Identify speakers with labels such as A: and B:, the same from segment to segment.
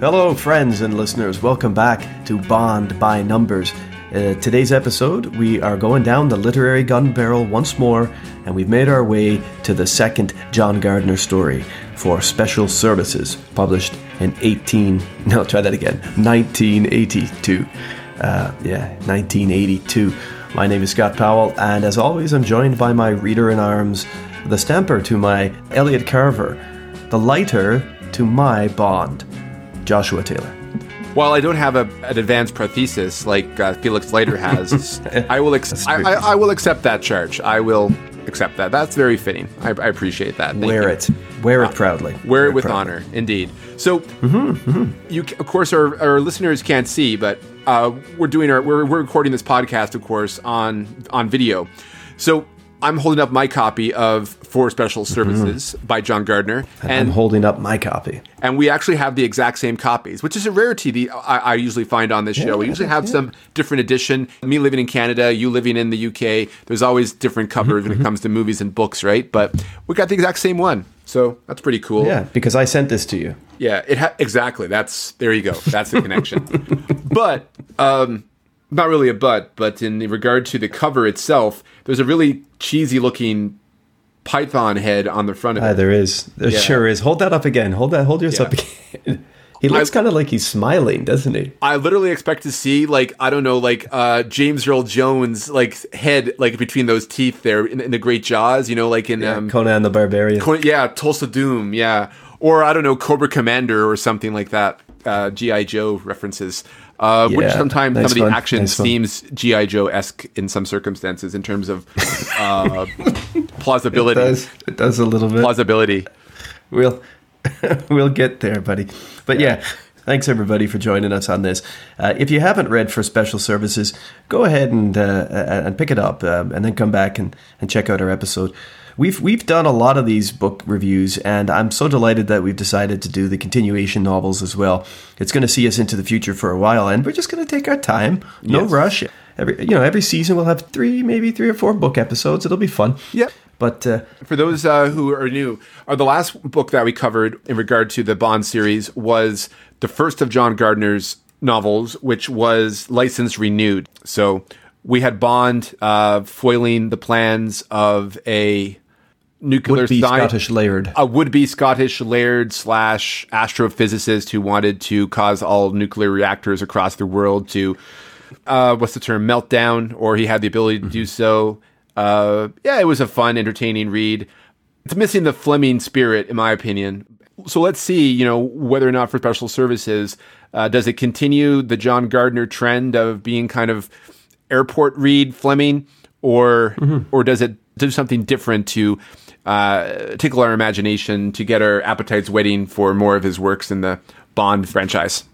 A: Hello, friends and listeners. Welcome back to Bond by Numbers. Uh, today's episode, we are going down the literary gun barrel once more, and we've made our way to the second John Gardner story for Special Services, published in 18. No, try that again. 1982. Uh, yeah, 1982. My name is Scott Powell, and as always, I'm joined by my reader in arms, the stamper to my Elliot Carver, the Leiter to my Bond, Joshua Taylor.
B: While I don't have a, an advanced prothesis like uh, Felix Leiter has, I will ex- I, I, I, will accept that charge. I will accept that. That's very fitting. I, I appreciate that.
A: Thank wear
B: you.
A: it. Wear it proudly.
B: Wear, wear it with proudly. honor, indeed. So, mm-hmm, mm-hmm. you of course our, our listeners can't see, but uh, we're doing our we're, we're recording this podcast, of course, on on video. So I'm holding up my copy of For Special Services mm-hmm. by John Gardner,
A: and I'm holding up my copy.
B: And we actually have the exact same copies, which is a rarity the, I, I usually find on this yeah, show. We usually have yeah. some different edition. Me living in Canada, you living in the UK. There's always different covers when it mm-hmm. comes to movies and books, right? But we got the exact same one, so that's pretty cool.
A: Yeah, because I sent this to you.
B: Yeah, it ha- exactly. That's there you go. That's the connection. but um, not really a but, but in regard to the cover itself, there's a really cheesy looking python head on the front of
A: ah,
B: it.
A: there is. There yeah. sure is. Hold that up again. Hold that. Hold yours yeah. up again. he looks kind of like he's smiling, doesn't he?
B: I literally expect to see like I don't know, like uh, James Earl Jones like head like between those teeth there in, in the Great Jaws. You know, like in
A: yeah,
B: um,
A: Conan the Barbarian.
B: Con- yeah, Tulsa Doom. Yeah, or I don't know, Cobra Commander or something like that. Uh, GI Joe references uh, yeah, which sometimes nice some of the fun. action nice seems GI Joe esque in some circumstances in terms of uh, plausibility.
A: It does. It does a little bit
B: plausibility.
A: We'll we'll get there, buddy. But yeah. yeah. Thanks everybody for joining us on this. Uh, if you haven't read for special services, go ahead and uh, and pick it up, um, and then come back and, and check out our episode. We've we've done a lot of these book reviews, and I'm so delighted that we've decided to do the continuation novels as well. It's going to see us into the future for a while, and we're just going to take our time, no yes. rush. Every you know, every season we'll have three, maybe three or four book episodes. It'll be fun.
B: Yep.
A: But uh,
B: for those uh, who are new, uh, the last book that we covered in regard to the Bond series was the first of John Gardner's novels, which was License Renewed. So we had Bond uh, foiling the plans of a nuclear
A: would-be Scottish laird,
B: a would-be Scottish laird slash astrophysicist who wanted to cause all nuclear reactors across the world to uh, what's the term meltdown, or he had the ability to mm-hmm. do so. Uh, yeah, it was a fun, entertaining read. It's missing the Fleming spirit, in my opinion. So let's see, you know, whether or not for special services, uh, does it continue the John Gardner trend of being kind of airport read Fleming, or mm-hmm. or does it do something different to uh, tickle our imagination to get our appetites waiting for more of his works in the Bond franchise?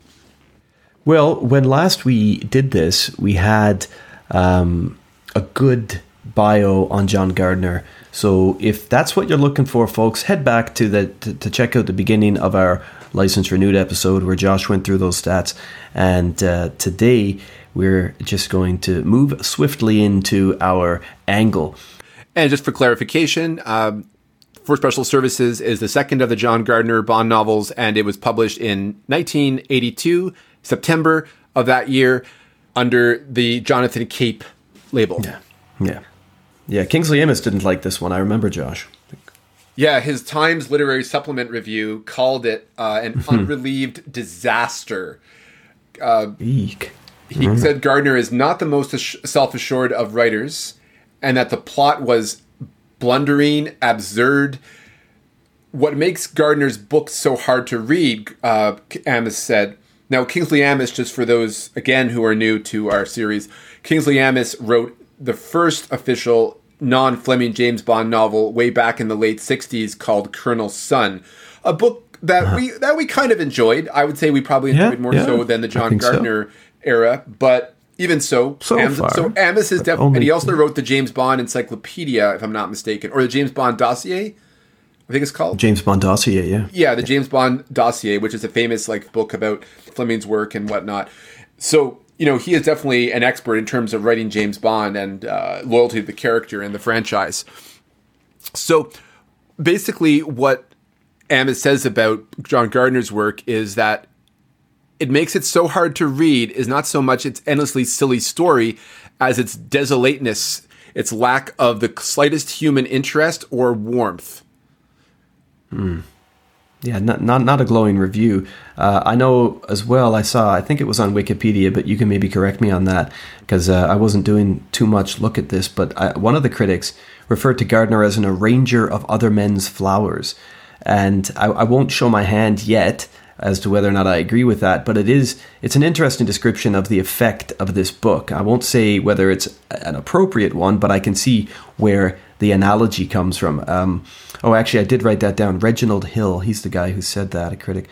A: Well, when last we did this, we had um, a good bio on John Gardner. So if that's what you're looking for, folks, head back to the to, to check out the beginning of our license renewed episode where Josh went through those stats. And uh, today we're just going to move swiftly into our angle.
B: And just for clarification, um, For Special Services is the second of the John Gardner Bond novels, and it was published in 1982, September of that year, under the Jonathan Cape label.
A: Yeah. Yeah. Yeah. Kingsley Amis didn't like this one. I remember, Josh.
B: Yeah, his Times Literary Supplement review called it uh, an unrelieved disaster.
A: Uh, Eek.
B: He mm. said Gardner is not the most self assured of writers and that the plot was blundering, absurd. What makes Gardner's book so hard to read, uh, Amis said. Now, Kingsley Amis, just for those, again, who are new to our series, Kingsley Amis wrote the first official non Fleming James Bond novel way back in the late 60s called Colonel Sun, a book that uh-huh. we that we kind of enjoyed. I would say we probably enjoyed yeah, more yeah, so than the John Gardner so. Era, but even so,
A: so Amis, far,
B: so Amis is definitely, and he also wrote the James Bond Encyclopedia, if I'm not mistaken, or the James Bond Dossier. I think it's called
A: James Bond Dossier. Yeah,
B: yeah, the James Bond Dossier, which is a famous like book about Fleming's work and whatnot. So you know, he is definitely an expert in terms of writing James Bond and uh, loyalty to the character and the franchise. So basically, what Amis says about John Gardner's work is that it makes it so hard to read is not so much its endlessly silly story as its desolateness, its lack of the slightest human interest or warmth.
A: Hmm. Yeah, not, not not a glowing review. Uh, I know as well. I saw. I think it was on Wikipedia, but you can maybe correct me on that because uh, I wasn't doing too much look at this. But I, one of the critics referred to Gardner as an arranger of other men's flowers, and I, I won't show my hand yet as to whether or not I agree with that, but it is it's an interesting description of the effect of this book. I won't say whether it's an appropriate one, but I can see where the analogy comes from. Um, oh, actually, I did write that down. Reginald Hill, he's the guy who said that, a critic.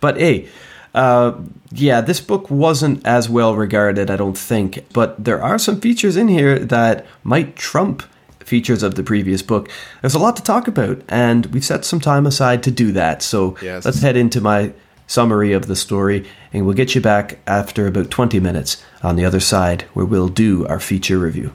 A: But hey, uh, yeah, this book wasn't as well regarded, I don't think, but there are some features in here that might trump features of the previous book. There's a lot to talk about, and we've set some time aside to do that. So yes. let's head into my summary of the story, and we'll get you back after about 20 minutes on the other side, where we'll do our feature review.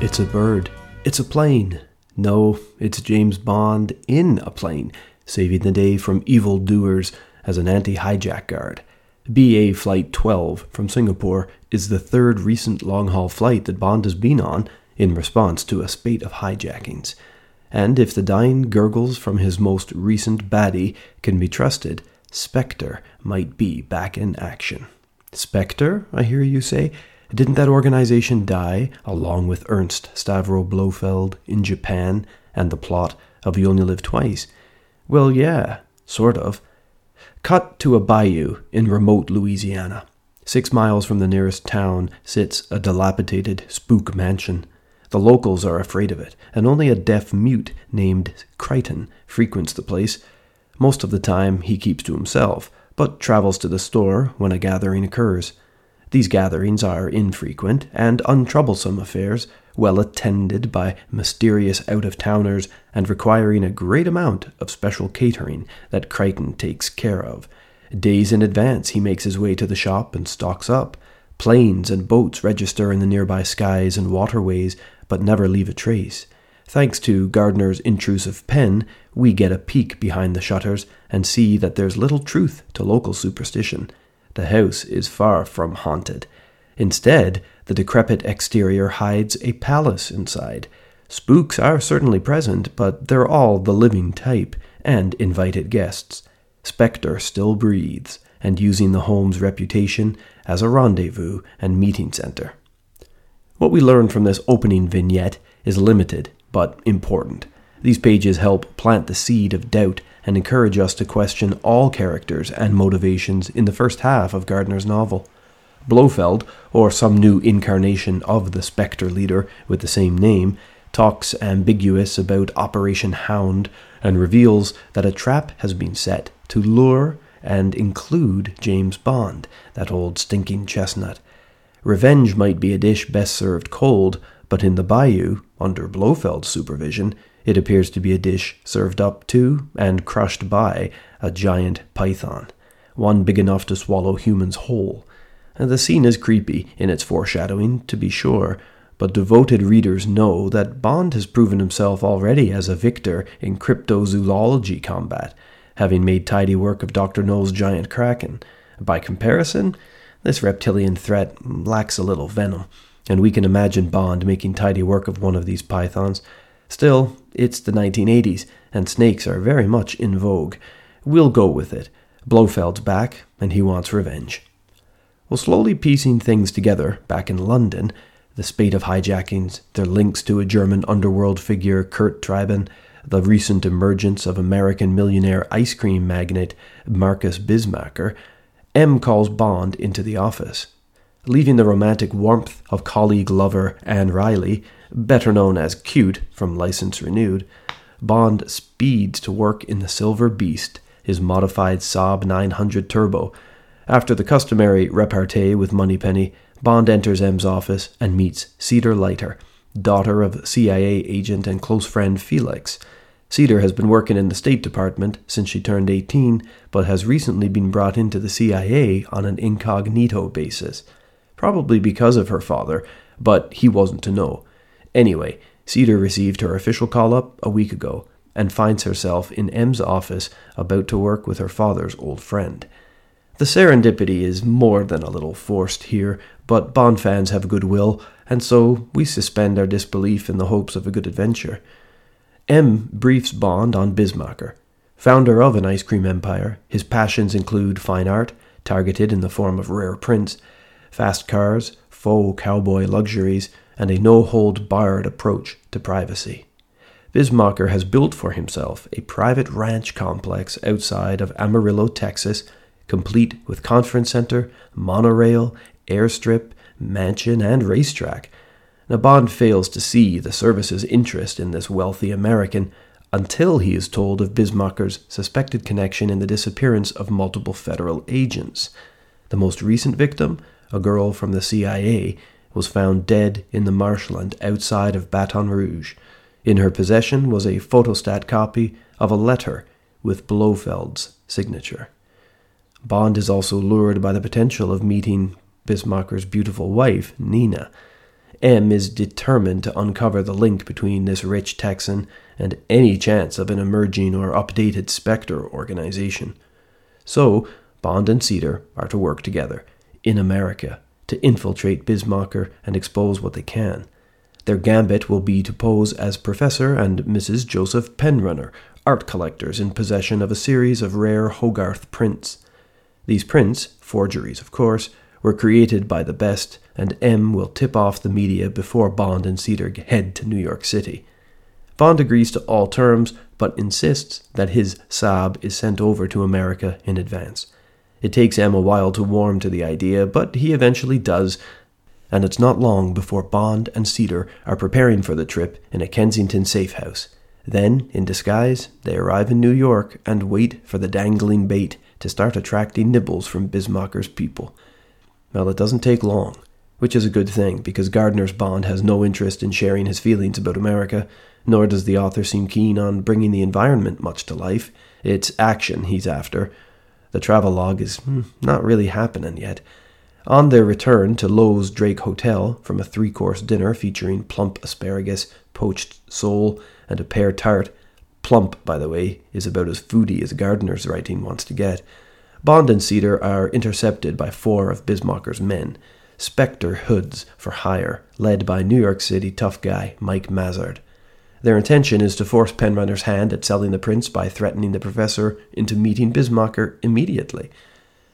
A: It's a bird. It's a plane. No, it's James Bond in a plane saving the day from evil doers as an anti hijack guard. BA Flight 12 from Singapore is the third recent long haul flight that Bond has been on in response to a spate of hijackings. And if the dying gurgles from his most recent baddie can be trusted, Spectre might be back in action. Spectre, I hear you say? Didn't that organization die along with Ernst Stavro Blofeld in Japan and the plot of You Only Live Twice? Well, yeah, sort of. Cut to a bayou in remote Louisiana. Six miles from the nearest town sits a dilapidated spook mansion. The locals are afraid of it, and only a deaf mute named Crichton frequents the place. Most of the time he keeps to himself, but travels to the store when a gathering occurs. These gatherings are infrequent and untroublesome affairs, well attended by mysterious out of towners and requiring a great amount of special catering that Crichton takes care of. Days in advance he makes his way to the shop and stocks up. Planes and boats register in the nearby skies and waterways, but never leave a trace. Thanks to Gardner's intrusive pen, we get a peek behind the shutters and see that there's little truth to local superstition. The house is far from haunted. Instead, the decrepit exterior hides a palace inside. Spooks are certainly present, but they're all the living type and invited guests. Spectre still breathes, and using the home's reputation as a rendezvous and meeting center. What we learn from this opening vignette is limited, but important. These pages help plant the seed of doubt and encourage us to question all characters and motivations in the first half of Gardner's novel. Blofeld, or some new incarnation of the Spectre leader with the same name, talks ambiguous about Operation Hound and reveals that a trap has been set to lure and include James Bond, that old stinking chestnut. Revenge might be a dish best served cold, but in the bayou, under Blofeld's supervision, it appears to be a dish served up to and crushed by a giant python, one big enough to swallow humans whole. The scene is creepy in its foreshadowing, to be sure, but devoted readers know that Bond has proven himself already as a victor in cryptozoology combat, having made tidy work of Dr. No's giant kraken. By comparison, this reptilian threat lacks a little venom, and we can imagine Bond making tidy work of one of these pythons. Still, it's the 1980s, and snakes are very much in vogue. We'll go with it. Blofeld's back, and he wants revenge. While slowly piecing things together back in London, the spate of hijackings, their links to a German underworld figure, Kurt Trieben, the recent emergence of American millionaire ice cream magnate Marcus Bismarcker, M calls Bond into the office. Leaving the romantic warmth of colleague lover Ann Reilly, better known as Q'ute from License Renewed, Bond speeds to work in the Silver Beast, his modified Saab 900 Turbo, after the customary repartee with Moneypenny, Bond enters M's office and meets Cedar Leiter, daughter of CIA agent and close friend Felix. Cedar has been working in the State Department since she turned 18, but has recently been brought into the CIA on an incognito basis. Probably because of her father, but he wasn't to know. Anyway, Cedar received her official call up a week ago and finds herself in M's office about to work with her father's old friend. The serendipity is more than a little forced here, but Bond fans have goodwill, and so we suspend our disbelief in the hopes of a good adventure. M briefs Bond on Bismarcker. Founder of an ice cream empire, his passions include fine art, targeted in the form of rare prints, fast cars, faux cowboy luxuries, and a no hold barred approach to privacy. Bismarcker has built for himself a private ranch complex outside of Amarillo, Texas, complete with conference center, monorail, airstrip, mansion, and racetrack, Bond fails to see the service's interest in this wealthy American until he is told of Bismarcker's suspected connection in the disappearance of multiple federal agents. The most recent victim, a girl from the CIA, was found dead in the marshland outside of Baton Rouge. In her possession was a photostat copy of a letter with Blofeld's signature. Bond is also lured by the potential of meeting Bismarcker's beautiful wife, Nina. M is determined to uncover the link between this rich Texan and any chance of an emerging or updated Spectre organization. So, Bond and Cedar are to work together, in America, to infiltrate Bismarcker and expose what they can. Their gambit will be to pose as Professor and Mrs. Joseph Penrunner, art collectors in possession of a series of rare Hogarth prints. These prints, forgeries of course, were created by the best, and M will tip off the media before Bond and Cedar head to New York City. Bond agrees to all terms, but insists that his Saab is sent over to America in advance. It takes M a while to warm to the idea, but he eventually does, and it's not long before Bond and Cedar are preparing for the trip in a Kensington safe house. Then, in disguise, they arrive in New York and wait for the dangling bait to start attracting nibbles from Bismarcker's people. Well, it doesn't take long, which is a good thing because Gardner's Bond has no interest in sharing his feelings about America, nor does the author seem keen on bringing the environment much to life. It's action he's after. The travelogue is hmm, not really happening yet. On their return to Loews Drake Hotel from a three course dinner featuring plump asparagus, poached sole, and a pear tart, plump, by the way, is about as foody as Gardner's writing wants to get. Bond and Cedar are intercepted by four of Bismarcker's men, Spectre hoods for hire, led by New York City tough guy Mike Mazard. Their intention is to force Penrunner's hand at selling the prints by threatening the professor into meeting Bismarcker immediately.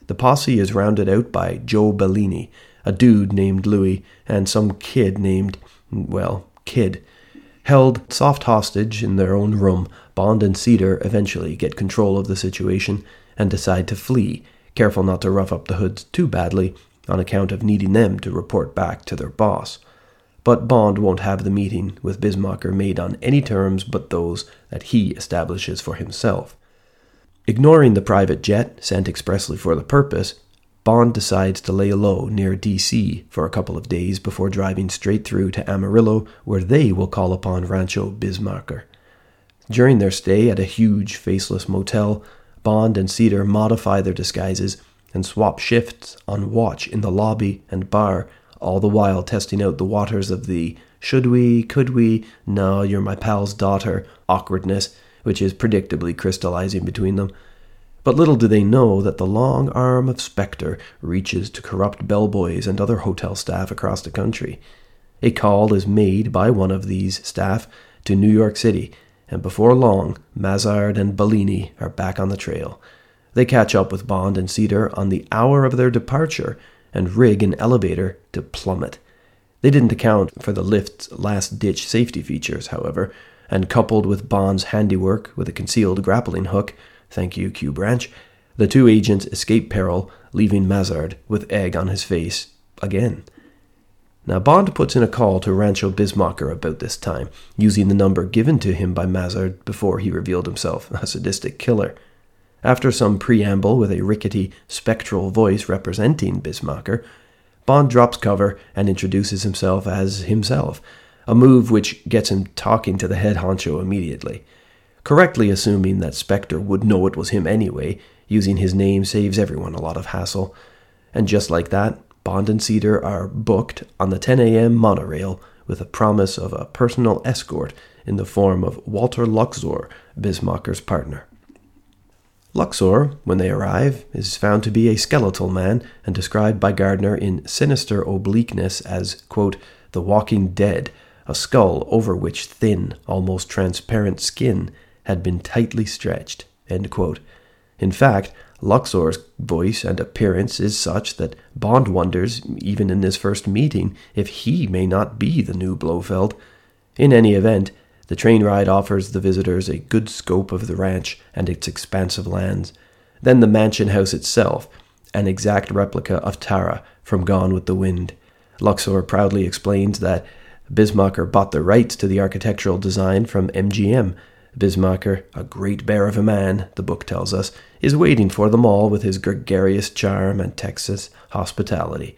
A: The posse is rounded out by Joe Bellini, a dude named Louis, and some kid named, well, Kid. Held soft hostage in their own room, Bond and Cedar eventually get control of the situation and decide to flee, careful not to rough up the hoods too badly on account of needing them to report back to their boss. But Bond won't have the meeting with Bismarcker made on any terms but those that he establishes for himself. Ignoring the private jet sent expressly for the purpose, Bond decides to lay low near DC for a couple of days before driving straight through to Amarillo, where they will call upon Rancho Bismarcker. During their stay at a huge, faceless motel, Bond and Cedar modify their disguises and swap shifts on watch in the lobby and bar, all the while testing out the waters of the should we, could we, no, you're my pal's daughter awkwardness, which is predictably crystallizing between them. But little do they know that the long arm of Spectre reaches to corrupt bellboys and other hotel staff across the country. A call is made by one of these staff to New York City and before long, Mazard and Bellini are back on the trail. They catch up with Bond and Cedar on the hour of their departure and rig an elevator to plummet. They didn't account for the lift's last ditch safety features, however, and coupled with Bond's handiwork with a concealed grappling hook, thank you, Q Branch, the two agents escape peril, leaving Mazard with egg on his face again. Now, Bond puts in a call to Rancho Bismarcker about this time, using the number given to him by Mazard before he revealed himself a sadistic killer. After some preamble with a rickety, spectral voice representing Bismarcker, Bond drops cover and introduces himself as himself, a move which gets him talking to the head honcho immediately. Correctly assuming that Spectre would know it was him anyway. Using his name saves everyone a lot of hassle. And just like that, Bond and Cedar are booked on the 10 a.m. monorail with a promise of a personal escort in the form of Walter Luxor, Bismarck's partner. Luxor, when they arrive, is found to be a skeletal man and described by Gardner in sinister obliqueness as, quote, the walking dead, a skull over which thin, almost transparent skin had been tightly stretched. In fact, Luxor's voice and appearance is such that Bond wonders, even in this first meeting, if he may not be the new Blofeld. In any event, the train ride offers the visitors a good scope of the ranch and its expansive lands. Then the mansion house itself, an exact replica of Tara from Gone with the Wind. Luxor proudly explains that Bismarcker bought the rights to the architectural design from MGM. Bismarcker, a great bear of a man, the book tells us, is waiting for them all with his gregarious charm and Texas hospitality.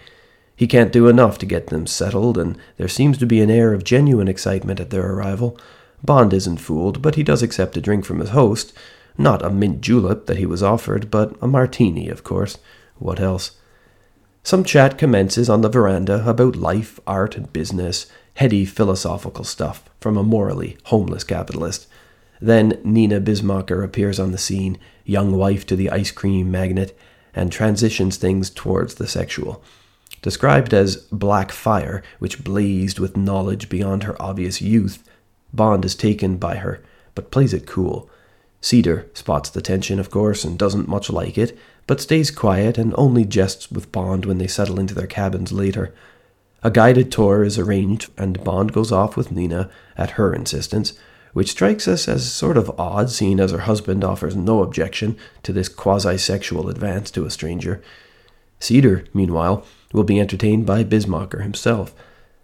A: He can't do enough to get them settled, and there seems to be an air of genuine excitement at their arrival. Bond isn't fooled, but he does accept a drink from his host. Not a mint julep that he was offered, but a martini, of course. What else? Some chat commences on the veranda about life, art, and business, heady philosophical stuff from a morally homeless capitalist. Then Nina Bismarcker appears on the scene, young wife to the ice cream magnate, and transitions things towards the sexual. Described as black fire, which blazed with knowledge beyond her obvious youth, Bond is taken by her, but plays it cool. Cedar spots the tension, of course, and doesn't much like it, but stays quiet and only jests with Bond when they settle into their cabins later. A guided tour is arranged, and Bond goes off with Nina at her insistence, which strikes us as sort of odd, seeing as her husband offers no objection to this quasi sexual advance to a stranger. Cedar, meanwhile, will be entertained by Bismarcker himself.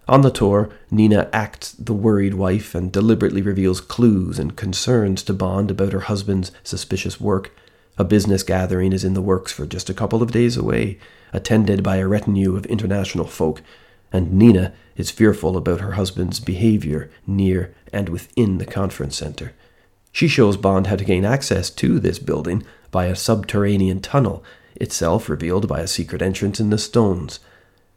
A: On the tour, Nina acts the worried wife and deliberately reveals clues and concerns to Bond about her husband's suspicious work. A business gathering is in the works for just a couple of days away, attended by a retinue of international folk, and Nina is fearful about her husband's behavior near and within the conference center. She shows Bond how to gain access to this building by a subterranean tunnel, itself revealed by a secret entrance in the stones.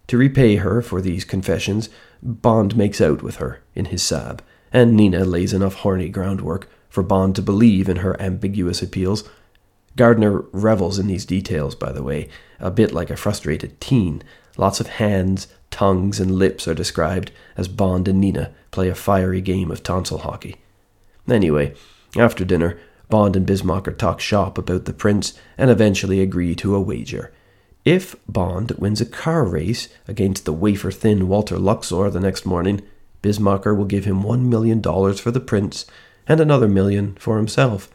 A: To repay her for these confessions, Bond makes out with her in his Saab, and Nina lays enough horny groundwork for Bond to believe in her ambiguous appeals. Gardner revels in these details, by the way, a bit like a frustrated teen. Lots of hands, tongues, and lips are described as Bond and Nina play a fiery game of tonsil hockey. Anyway, after dinner, Bond and Bismarcker talk shop about the prints and eventually agree to a wager. If Bond wins a car race against the wafer thin Walter Luxor the next morning, Bismarcker will give him one million dollars for the prints and another million for himself.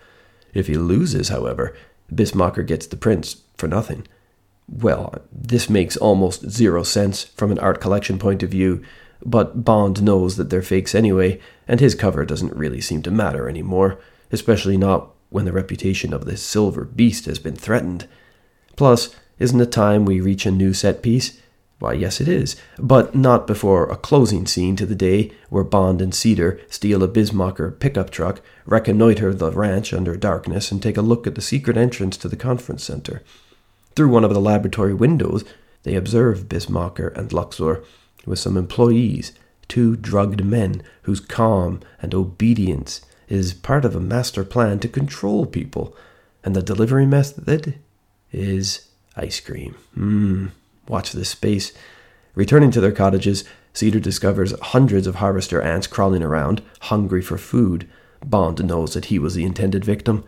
A: If he loses, however, Bismarcker gets the prints for nothing. Well, this makes almost zero sense from an art collection point of view, but Bond knows that they're fakes anyway, and his cover doesn't really seem to matter anymore, especially not when the reputation of this silver beast has been threatened. Plus, isn't it time we reach a new set piece? Why, yes, it is, but not before a closing scene to the day where Bond and Cedar steal a Bismarcker pickup truck, reconnoiter the ranch under darkness, and take a look at the secret entrance to the conference center. Through one of the laboratory windows, they observe Bismarcker and Luxor with some employees, two drugged men whose calm and obedience is part of a master plan to control people, and the delivery method is Ice cream. Mmm. Watch this space. Returning to their cottages, Cedar discovers hundreds of harvester ants crawling around, hungry for food. Bond knows that he was the intended victim.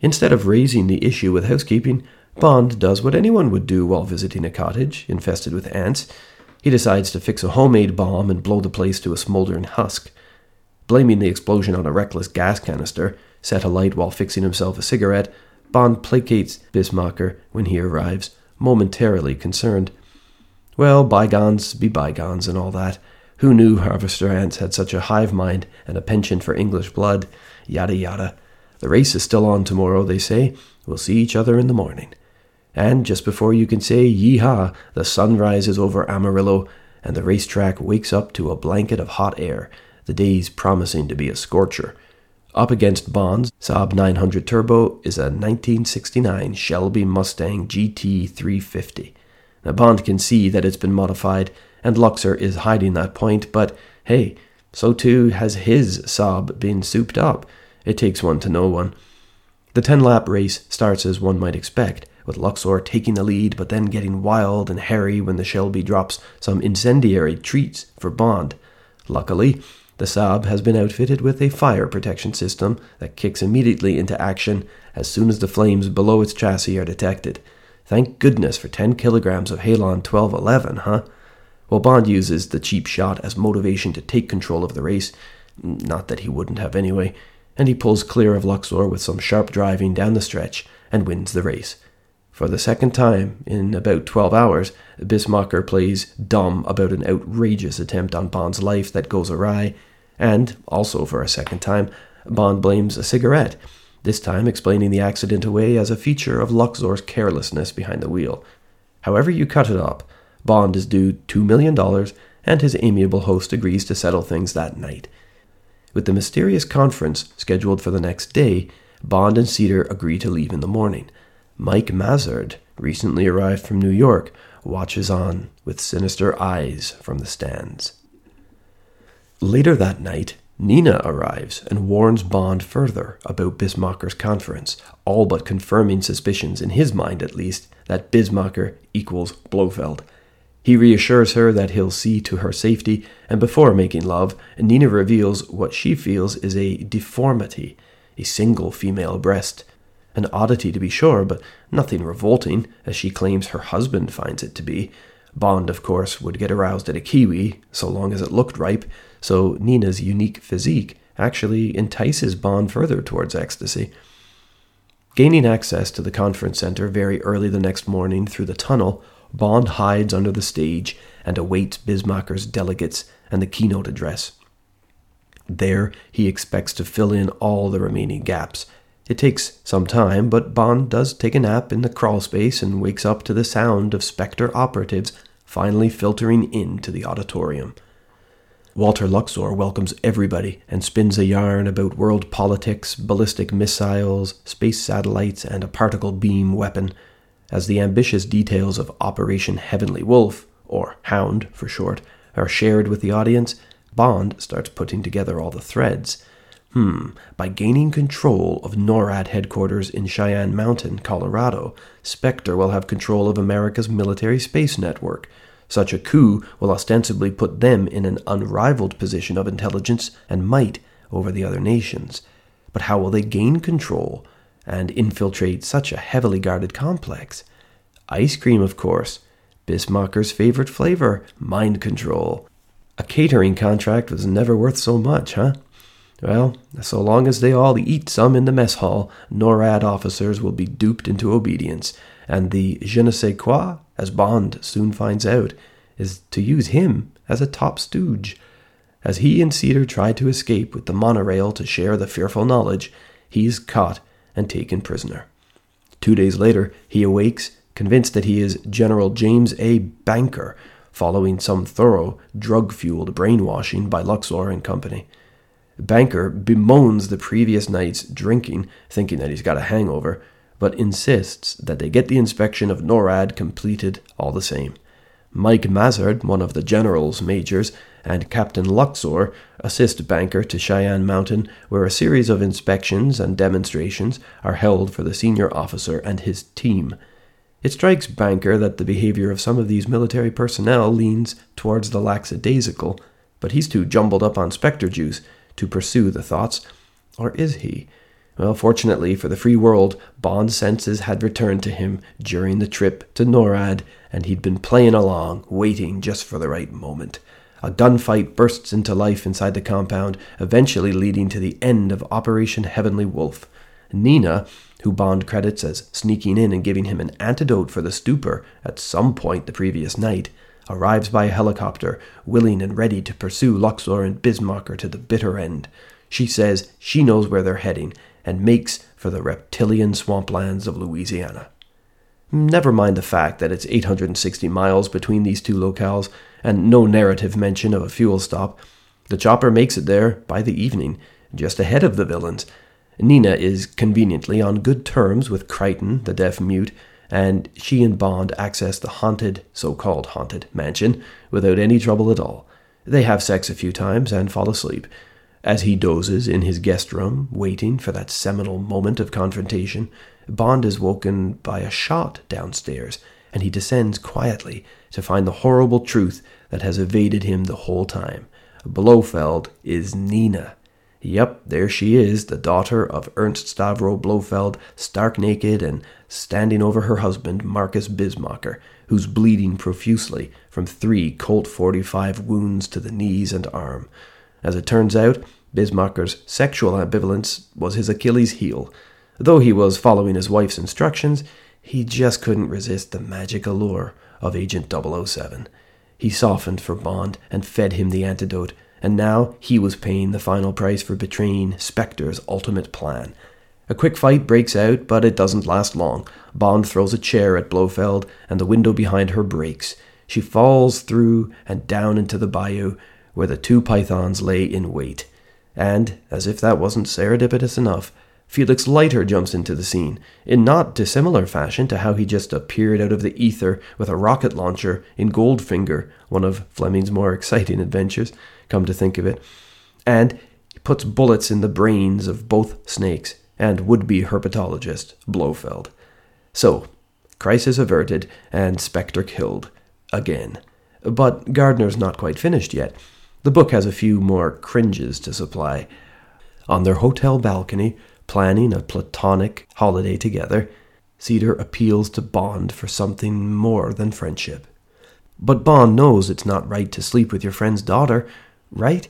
A: Instead of raising the issue with housekeeping, Bond does what anyone would do while visiting a cottage infested with ants. He decides to fix a homemade bomb and blow the place to a smoldering husk. Blaming the explosion on a reckless gas canister, set alight while fixing himself a cigarette, Bond placates Bismarcker when he arrives, momentarily concerned. Well, bygones be bygones and all that. Who knew harvester ants had such a hive mind and a penchant for English blood? Yada yada. The race is still on tomorrow, they say. We'll see each other in the morning. And just before you can say yee-haw, the sun rises over Amarillo, and the racetrack wakes up to a blanket of hot air, the day's promising to be a scorcher. Up against Bond's Saab 900 Turbo is a 1969 Shelby Mustang GT 350. Now, Bond can see that it's been modified, and Luxor is hiding that point, but hey, so too has his Saab been souped up. It takes one to know one. The 10 lap race starts as one might expect, with Luxor taking the lead but then getting wild and hairy when the Shelby drops some incendiary treats for Bond. Luckily, the Saab has been outfitted with a fire protection system that kicks immediately into action as soon as the flames below its chassis are detected. Thank goodness for 10 kilograms of Halon 1211, huh? Well, Bond uses the cheap shot as motivation to take control of the race, not that he wouldn't have anyway, and he pulls clear of Luxor with some sharp driving down the stretch and wins the race. For the second time in about 12 hours, Bismarcker plays dumb about an outrageous attempt on Bond's life that goes awry, and, also for a second time, Bond blames a cigarette, this time explaining the accident away as a feature of Luxor's carelessness behind the wheel. However you cut it up, Bond is due $2 million, and his amiable host agrees to settle things that night. With the mysterious conference scheduled for the next day, Bond and Cedar agree to leave in the morning. Mike Mazard, recently arrived from New York, watches on with sinister eyes from the stands. Later that night, Nina arrives and warns Bond further about Bismarcker's conference, all but confirming suspicions, in his mind at least, that Bismacher equals Blofeld. He reassures her that he'll see to her safety, and before making love, Nina reveals what she feels is a deformity, a single female breast, an oddity, to be sure, but nothing revolting, as she claims her husband finds it to be. Bond, of course, would get aroused at a kiwi, so long as it looked ripe, so Nina's unique physique actually entices Bond further towards ecstasy. Gaining access to the conference center very early the next morning through the tunnel, Bond hides under the stage and awaits Bismarck's delegates and the keynote address. There, he expects to fill in all the remaining gaps it takes some time, but Bond does take a nap in the crawlspace and wakes up to the sound of Spectre operatives finally filtering into the auditorium. Walter Luxor welcomes everybody and spins a yarn about world politics, ballistic missiles, space satellites, and a particle beam weapon. As the ambitious details of Operation Heavenly Wolf, or Hound for short, are shared with the audience, Bond starts putting together all the threads. Hmm, by gaining control of NORAD headquarters in Cheyenne Mountain, Colorado, Spectre will have control of America's military space network. Such a coup will ostensibly put them in an unrivaled position of intelligence and might over the other nations. But how will they gain control and infiltrate such a heavily guarded complex? Ice cream, of course. Bismarcker's favorite flavor, mind control. A catering contract was never worth so much, huh? Well, so long as they all eat some in the mess hall, NORAD officers will be duped into obedience, and the je ne sais quoi, as Bond soon finds out, is to use him as a top stooge. As he and Cedar try to escape with the monorail to share the fearful knowledge, he is caught and taken prisoner. Two days later, he awakes, convinced that he is General James A. Banker, following some thorough, drug fueled brainwashing by Luxor and Company. Banker bemoans the previous night's drinking, thinking that he's got a hangover, but insists that they get the inspection of NORAD completed all the same. Mike Mazard, one of the general's majors, and Captain Luxor assist Banker to Cheyenne Mountain, where a series of inspections and demonstrations are held for the senior officer and his team. It strikes Banker that the behavior of some of these military personnel leans towards the lackadaisical, but he's too jumbled up on spectre juice to pursue the thoughts, or is he? Well, fortunately for the free world, Bond's senses had returned to him during the trip to NORAD, and he'd been playing along, waiting just for the right moment. A gunfight bursts into life inside the compound, eventually leading to the end of Operation Heavenly Wolf. Nina, who Bond credits as sneaking in and giving him an antidote for the stupor at some point the previous night, arrives by helicopter, willing and ready to pursue Luxor and Bismarcker to the bitter end. She says she knows where they're heading and makes for the reptilian swamplands of Louisiana. Never mind the fact that it's 860 miles between these two locales and no narrative mention of a fuel stop. The chopper makes it there by the evening, just ahead of the villains. Nina is conveniently on good terms with Crichton, the deaf mute, and she and Bond access the haunted, so called haunted, mansion without any trouble at all. They have sex a few times and fall asleep. As he dozes in his guest room, waiting for that seminal moment of confrontation, Bond is woken by a shot downstairs, and he descends quietly to find the horrible truth that has evaded him the whole time. Blofeld is Nina. Yep, there she is, the daughter of Ernst Stavro Blofeld, stark naked and standing over her husband, Marcus Bismarcker, who's bleeding profusely from three Colt 45 wounds to the knees and arm. As it turns out, Bismarcker's sexual ambivalence was his Achilles heel. Though he was following his wife's instructions, he just couldn't resist the magic allure of Agent 007. He softened for Bond and fed him the antidote, and now he was paying the final price for betraying Spectre's ultimate plan. A quick fight breaks out, but it doesn't last long. Bond throws a chair at Blofeld, and the window behind her breaks. She falls through and down into the bayou, where the two pythons lay in wait. And, as if that wasn't serendipitous enough, Felix Leiter jumps into the scene, in not dissimilar fashion to how he just appeared out of the ether with a rocket launcher in Goldfinger, one of Fleming's more exciting adventures, come to think of it. And he puts bullets in the brains of both snakes and would be herpetologist Blofeld. So, crisis averted and Spectre killed. Again. But Gardner's not quite finished yet. The book has a few more cringes to supply. On their hotel balcony, planning a platonic holiday together, Cedar appeals to Bond for something more than friendship. But Bond knows it's not right to sleep with your friend's daughter, right?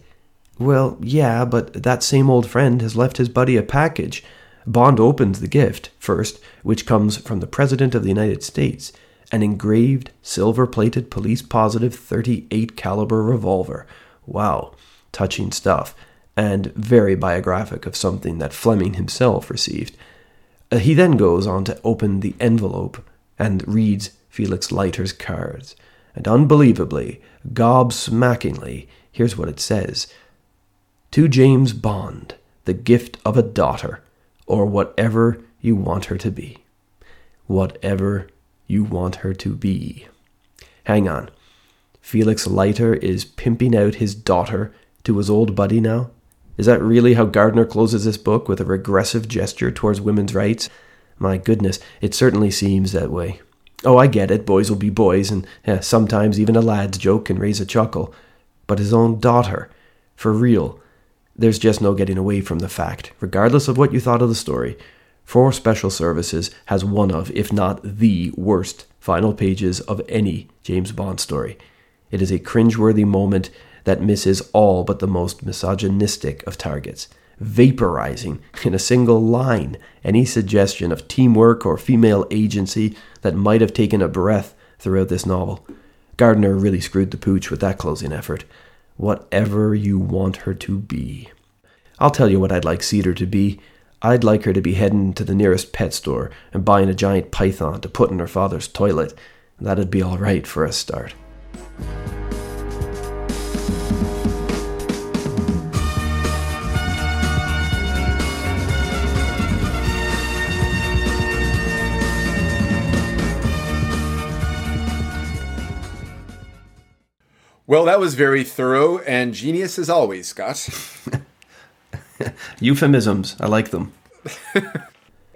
A: Well, yeah, but that same old friend has left his buddy a package. Bond opens the gift, first, which comes from the President of the United States an engraved, silver plated police positive 38 caliber revolver Wow, touching stuff, and very biographic of something that Fleming himself received. Uh, he then goes on to open the envelope and reads Felix Leiter's cards. And unbelievably, gobsmackingly, here's what it says To James Bond, the gift of a daughter, or whatever you want her to be. Whatever you want her to be. Hang on. Felix Leiter is pimping out his daughter to his old buddy now? Is that really how Gardner closes this book with a regressive gesture towards women's rights? My goodness, it certainly seems that way. Oh, I get it, boys will be boys, and sometimes even a lad's joke can raise a chuckle. But his own daughter, for real, there's just no getting away from the fact, regardless of what you thought of the story. For Special Services has one of, if not the worst, final pages of any James Bond story. It is a cringeworthy moment that misses all but the most misogynistic of targets, vaporizing in a single line any suggestion of teamwork or female agency that might have taken a breath throughout this novel. Gardner really screwed the pooch with that closing effort. Whatever you want her to be. I'll tell you what I'd like Cedar to be. I'd like her to be heading to the nearest pet store and buying a giant python to put in her father's toilet. That'd be all right for a start.
B: Well, that was very thorough and genius as always, Scott.
A: Euphemisms. I like them.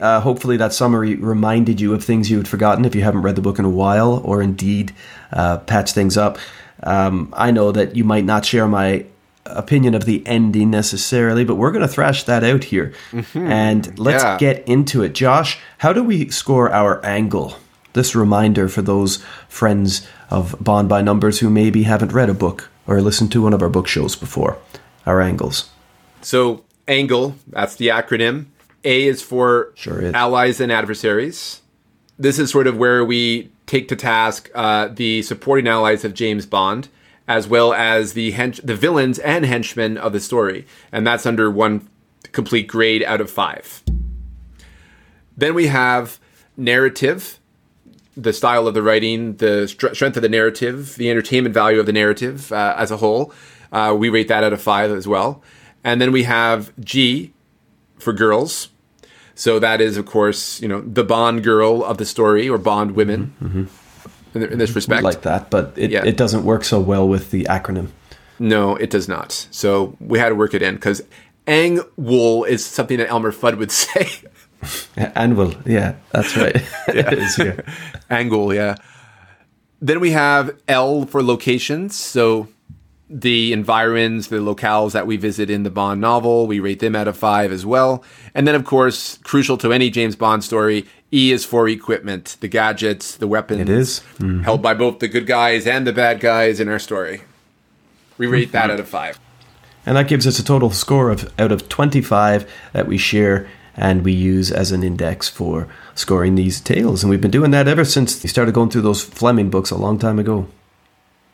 A: Uh, hopefully, that summary reminded you of things you had forgotten if you haven't read the book in a while, or indeed uh, patch things up. Um, I know that you might not share my opinion of the ending necessarily, but we're going to thrash that out here. Mm-hmm. And let's yeah. get into it. Josh, how do we score our angle? This reminder for those friends of Bond by Numbers who maybe haven't read a book or listened to one of our book shows before. Our angles.
B: So, angle, that's the acronym. A is for
A: sure is.
B: allies and adversaries. This is sort of where we take to task uh, the supporting allies of James Bond, as well as the hench- the villains and henchmen of the story, and that's under one complete grade out of five. Then we have narrative, the style of the writing, the strength of the narrative, the entertainment value of the narrative uh, as a whole. Uh, we rate that out of five as well. And then we have G for girls. So that is, of course, you know, the Bond girl of the story or Bond women in, th- in this respect.
A: like that, but it,
B: Yeah.
A: it doesn't work so well with the acronym.
B: No, it does not. So we had to work it in because Ang Wool is something that Elmer Fudd would say.
A: Anvil, yeah, that's right. Yeah. it is here.
B: Angle, yeah. Then we have L for locations. So the environs, the locales that we visit in the Bond novel, we rate them out of five as well. And then, of course, crucial to any James Bond story, E is for equipment, the gadgets, the weapons.
A: It is. Mm-hmm.
B: Held by both the good guys and the bad guys in our story. We rate that mm-hmm. out of five.
A: And that gives us a total score of out of 25 that we share and we use as an index for scoring these tales. And we've been doing that ever since we started going through those Fleming books a long time ago.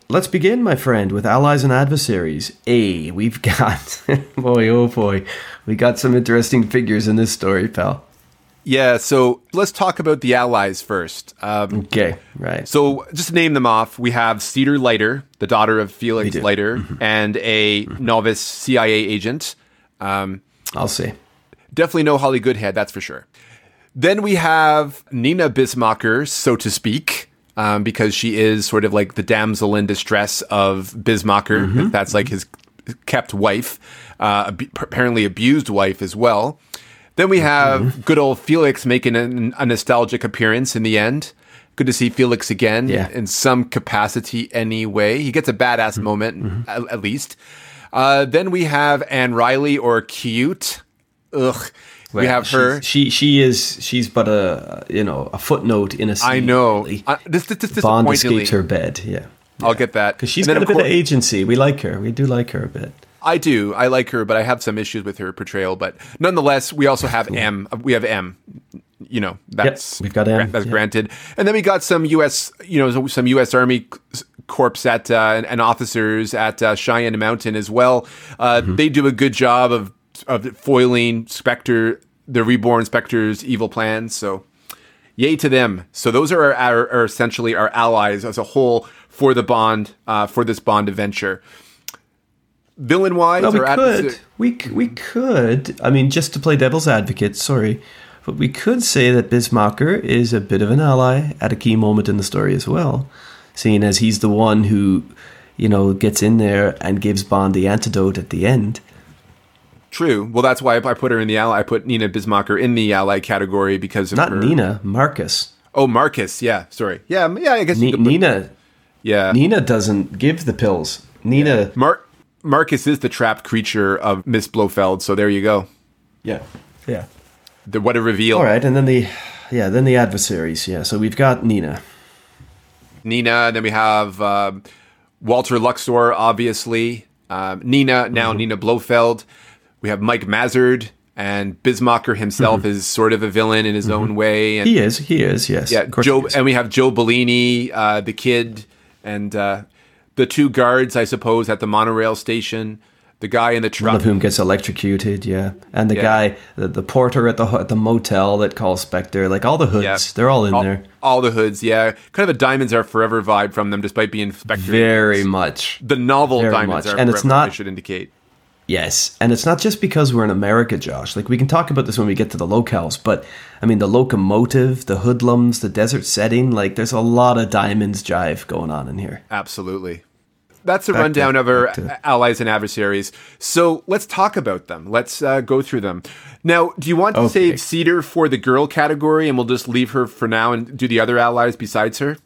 A: Let's begin, my friend, with allies and adversaries. A, we've got, boy, oh boy, we got some interesting figures in this story, pal.
B: Yeah, so let's talk about the allies first. Um,
A: Okay, right.
B: So just to name them off, we have Cedar Leiter, the daughter of Felix. Leiter, and a novice CIA agent. Um,
A: I'll say.
B: Definitely no Holly Goodhead, that's for sure. Then we have Nina Bismarcker, so to speak, um, because she is sort of like the damsel in distress of Bismarcker. That's like his kept wife, uh, ab- apparently abused wife as well. Then we have good old Felix making a, a nostalgic appearance in the end. Good to see Felix again
A: Yeah.
B: in some capacity anyway. He gets a badass moment, at, at least. Uh, then we have Ann Reilly or Q'ute. Ugh. we have her.
A: She she is she's but a you know a footnote in a scene.
B: I know.
A: really.
B: Uh, this, this, this
A: Bond escapes her bed. Yeah,
B: I'll get that
A: because she's got a bit of agency. We like her. We do like her a bit.
B: I do. I like her, but I have some issues with her portrayal. But nonetheless, we also have M. We have M. You know, that's
A: we've got M,
B: That's
A: yeah.
B: granted. And then we got some U.S. You know, some U.S. Army corps at uh, and, and officers at uh, Cheyenne Mountain as well. Uh,
A: Mm-hmm.
B: They do a good job of of foiling Spectre, the reborn Spectre's evil plans. So, yay to them. So those are, our, our, are essentially our allies as a whole for the Bond uh, for this Bond adventure. Villain wise,
A: Well, we could. We we could. I mean, just to play devil's advocate. Sorry, but we could say that Bismarcker is a bit of an ally at a key moment in the story as well, seeing as he's the one who, you know, gets in there and gives Bond the antidote at the end.
B: True. Well, that's why I put her in the ally. I put Nina Bismarcker in the ally category because of
A: Not
B: her.
A: Nina, Marcus.
B: Oh, Marcus. Yeah. Sorry. Yeah. Yeah. I guess. you
A: Ni-
B: could put-
A: Nina
B: yeah.
A: Nina doesn't give the pills. Nina.
B: Mar- Marcus is the trapped creature of Miss Blofeld. So there you go.
A: Yeah. Yeah.
B: The, what a reveal.
A: All right, and then the yeah, then the adversaries. Yeah, so we've got Nina.
B: Nina. And then we have um, Walter Luxor, obviously. Um, Nina,
A: Mm-hmm.
B: now Nina Blofeld. We have Mike Mazzard. And Bismarcker himself is sort of a villain in his own way. And
A: Mm-hmm. He is. He is. Yes.
B: Yeah, Joe, and we have Joe Bellini, uh, the kid, and uh, the two guards, I suppose, at the monorail station. The guy in the
A: One
B: truck.
A: of whom gets electrocuted. Yeah, and the
B: Yeah.
A: guy, the, the porter at the at the motel that calls Spectre. Like all the hoods,
B: Yeah.
A: they're all in
B: all,
A: there.
B: all the hoods, yeah, kind of a Diamonds Are Forever vibe from them, despite being Spectre.
A: Very much.
B: the novel
A: very
B: Diamonds
A: much.
B: Are
A: And
B: Forever.
A: it's not-
B: I should indicate.
A: Yes, and it's not just because we're in America, Josh. Like we can talk about this when we get to the locales, but I mean the locomotive, the hoodlums, the desert setting. Like there's a lot of diamonds jive going on in here.
B: Absolutely. That's a
A: Back to-
B: rundown of our
A: to-
B: allies and adversaries. So let's talk about them. Let's uh, go through them. Now, do you want to
A: Okay.
B: save Cedar for the girl category and we'll just leave her for now and do the other allies besides her?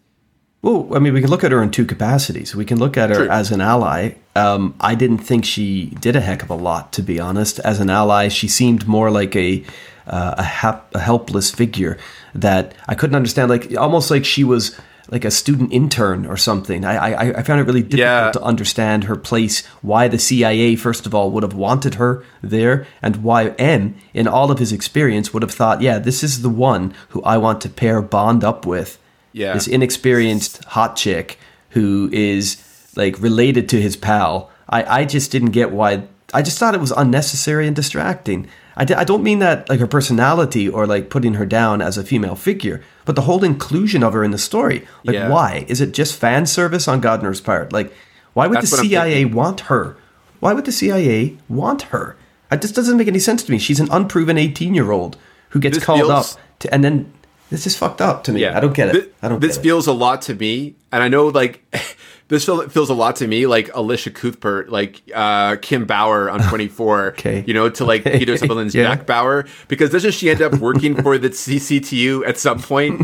A: Well, I mean, we can look at her in two capacities. We can look at her
B: True.
A: as an ally. Um, I didn't think she did a heck of a lot, to be honest. As an ally, she seemed more like a uh, a, hap- a helpless figure that I couldn't understand. Like almost like she was like a student intern or something. I I, I found it really difficult
B: Yeah.
A: to understand her place. Why the CIA, first of all, would have wanted her there, and why M, in all of his experience, would have thought, yeah, this is the one who I want to pair Bond up with
B: Yeah.
A: this inexperienced hot chick who is like related to his pal. I, I just didn't get why. I just thought it was unnecessary and distracting. I, d- I don't mean that like her personality or like putting her down as a female figure, but the whole inclusion of her in the story. Like,
B: Yeah.
A: why? Is it just fan service on Gardner's part? Like, why would
B: That's
A: the CIA want her? Why would the CIA want her? It just doesn't make any sense to me. She's an unproven 18 year old who gets
B: This
A: called
B: feels-
A: up to, and then this is fucked up to me. Yeah. I don't get it.
B: Thi-
A: I don't
B: This
A: get it.
B: feels a lot to me, and I know like this feel, feels a lot to me like Elisha Cuthbert, like uh, Kim Bauer on Twenty Four.
A: Okay.
B: you know, to like
A: Okay.
B: Kiefer Sutherland's
A: Yeah.
B: Jack Bauer, because doesn't she end up working for the CCTU at some point?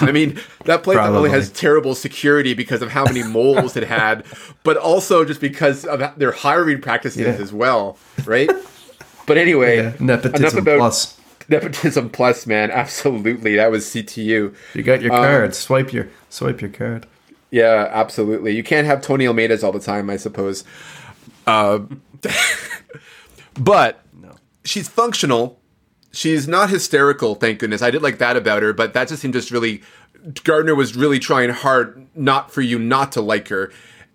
B: I mean, that place not only has terrible security because of how many moles it had, but also just because of their hiring practices
A: Yeah.
B: as well, right? But anyway,
A: Yeah, nepotism
B: enough about
A: plus.
B: Nepotism plus, man. Absolutely, that was CTU.
A: You got your
B: Um,
A: card. Swipe your swipe your card.
B: Yeah, absolutely. You can't have Tony Almeida's all the time, I suppose. Uh, but she's functional. She's not hysterical, thank goodness. I did like that about her, but that just seemed just really. Gardner was really trying hard not for you not to like her.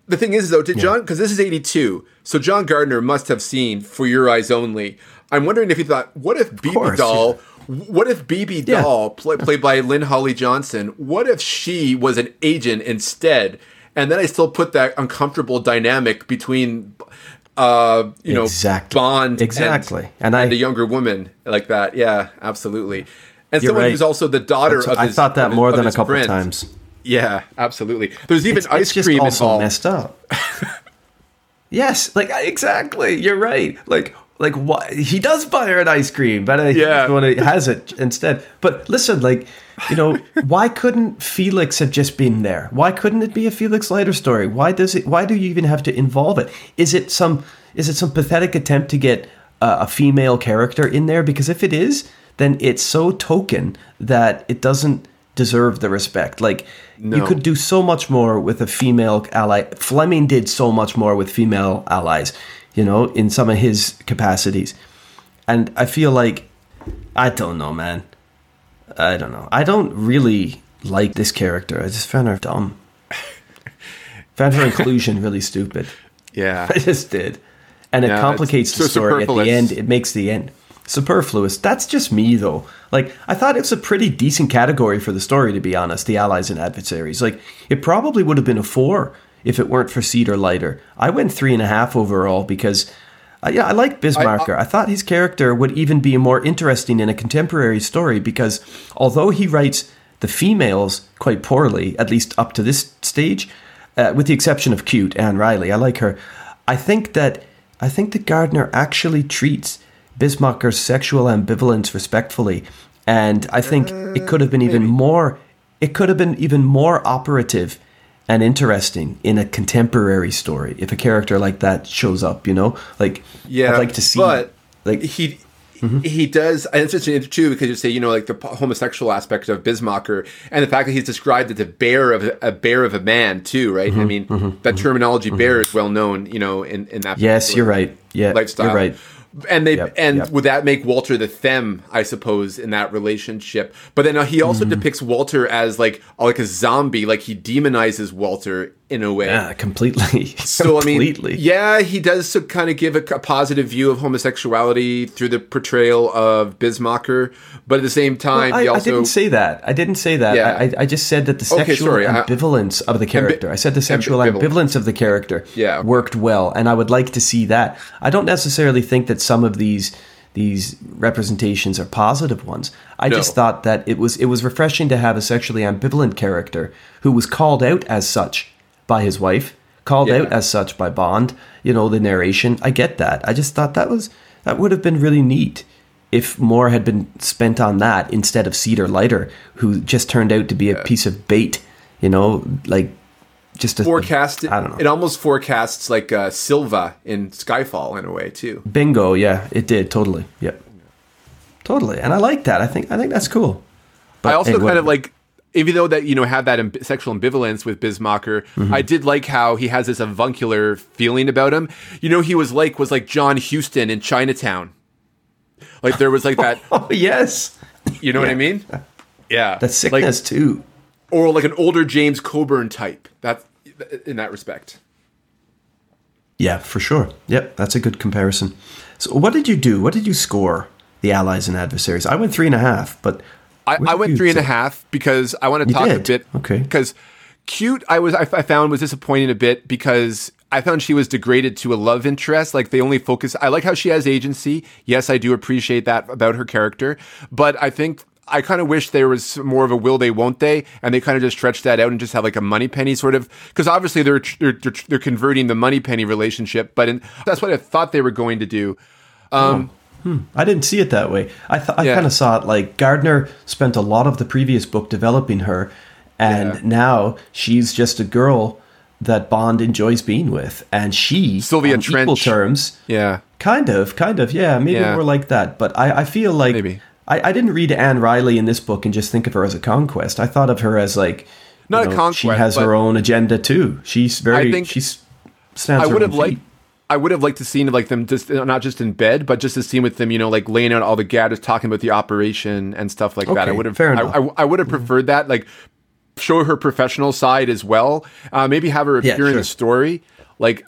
B: The thing is, though, did John, because this is 82, so John Gardner must have seen For Your Eyes Only. I'm wondering if he thought, what if Bibi
A: course,
B: Dahl, what if Bibi
A: Yeah.
B: Dahl, play, played by Lynn Holly Johnson, what if she was an agent instead? And then I still put that uncomfortable dynamic between, uh, you know,
A: Exactly.
B: Bond,
A: Exactly.
B: and,
A: And I-
B: a younger woman like that. Yeah, absolutely. And someone
A: right.
B: who's also the daughter
A: So
B: of
A: I
B: his,
A: thought that
B: of his-
A: more than a couple
B: friend.
A: of times.
B: Yeah, absolutely. There's even
A: It's,
B: ice
A: it's just
B: cream
A: also
B: involved.
A: messed up. yes, like exactly. You're right. Like like what he does buy her an ice cream, but I
B: Yeah.
A: when he has it instead. But listen, like you know, why couldn't Felix have just been there? Why couldn't it be a Felix Leiter story? Why does it? Why do you even have to involve it? Is it some? Is it some pathetic attempt to get uh, a female character in there? Because if it is, then it's so token that it doesn't deserve the respect. Like you could do so much more with a female ally. Fleming did so much more with female allies, you know, in some of his capacities. And I feel like I don't know, man. I don't know. I don't really like this character. I just found her dumb. found her inclusion really stupid.
B: Yeah.
A: I just did. And it
B: Yeah,
A: complicates the
B: so
A: story at the end. It makes the end superfluous. That's just me, though. Like, I thought it was a pretty decent category for the story, to be honest. The allies and adversaries. Like, it probably would have been a four if it weren't for Cedar Leiter. I went three and a half overall because. Uh, yeah, I like Bismarcker. I, thought his character would even be more interesting in a contemporary story because although he writes the females quite poorly, at least up to this stage, uh, with the exception of Q'ute Ann Reilly, I like her. I think that I think that Gardner actually treats Bismarcker's sexual ambivalence respectfully, and I think it could have been even more. It could have been even more operative and interesting in a contemporary story if a character like that shows up. You know, like
B: Yeah,
A: I'd like to see.
B: But
A: like
B: he mm-hmm. he does, and it's interesting too because you say you know like the homosexual aspect of Bismarcker and the fact that he's described as a bear of a bear of a man too, right?
A: Mm-hmm,
B: I mean mm-hmm. that mm-hmm. terminology "bear" is well known, you know, in in that.
A: yes, you're right. Yeah,
B: lifestyle.
A: you're right.
B: And they
A: Yep,
B: and
A: yep.
B: would that make Walter the them, I suppose, in that relationship? But then uh, he also
A: Mm-hmm.
B: depicts Walter as like like a zombie, like he demonizes Walter in a way.
A: Yeah, completely.
B: So
A: completely.
B: I mean, yeah, he does so kind of give a, a positive view of homosexuality through the portrayal of Bismarcker, but at the same time,
A: I,
B: he
A: I didn't say that. I didn't say that.
B: Yeah.
A: I, I just said that the
B: Okay,
A: sexual
B: I-
A: ambivalence of the character. I said the sexual
B: ambivalence.
A: ambivalence of the character
B: Yeah.
A: worked well, and I would like to see that. I don't necessarily think that some of these these representations are positive ones. I
B: No.
A: just thought that it was it was refreshing to have a sexually ambivalent character who was called out as such by his wife, called
B: Yeah.
A: out as such by Bond. You know the narration. I get that. I just thought that was that would have been really neat if more had been spent on that instead of Cedar Leiter, who just turned out to be a piece of bait. You know, like just a
B: forecast.
A: I don't know.
B: It almost forecasts like uh, Silva in Skyfall in a way too.
A: Bingo, yeah, it did totally. Yep, totally, and I like that. I think I think that's cool. But
B: I also
A: hey,
B: kind
A: what-
B: of like, even though that you know have that amb- sexual ambivalence with Bismarcker,
A: Mm-hmm.
B: I did like how he has this avuncular feeling about him. You know, he was like was like John Huston in Chinatown. Like there was like that.
A: Oh yes,
B: You know what I mean? Yeah,
A: that sickness too.
B: like, or like an older James Coburn type. That's in that respect.
A: Yeah, for sure. Yep, that's a good comparison. So, what did you do? What did you score the allies and adversaries? I went three and a half, but
B: I, I went three and a half because I want to
A: You
B: talk a bit.
A: Okay.
B: Because Q'ute, I was I, I found was disappointing a bit because I found she was degraded to a love interest. Like they only focus. I like how she has agency. Yes, I do appreciate that about her character. But I think I kind of wish there was more of a will they won't they, and they kind of just stretch that out and just have like a Moneypenny sort of because obviously they're, they're they're converting the Moneypenny relationship, but in, that's what I thought they were going to do. Um,
A: oh. Hmm. I didn't see it that way. I th- I
B: Yeah.
A: kind of saw it like Gardner spent a lot of the previous book developing her, and
B: Yeah.
A: now she's just a girl that Bond enjoys being with, and she
B: Sylvia
A: on equal
B: Trench.
A: terms.
B: yeah,
A: Kind of, kind of, yeah, maybe
B: Yeah.
A: more like that. But I, I feel like
B: Maybe.
A: I, I didn't read Ann Reilly in this book and just think of her as a conquest. I thought of her as like
B: Not
A: you
B: a
A: conquest. She has her own agenda too. She's very.
B: I think-
A: she's stands.
B: I would have liked.
A: feet.
B: I would have liked to seen like them just not just in bed, but just a scene with them, you know, like laying out all the gadgets, talking about the operation and stuff like that. I would have,
A: fair
B: I. I, I would have preferred that. Like, show her professional side as well. Uh, maybe have her
A: Yeah,
B: appear in the story. Like,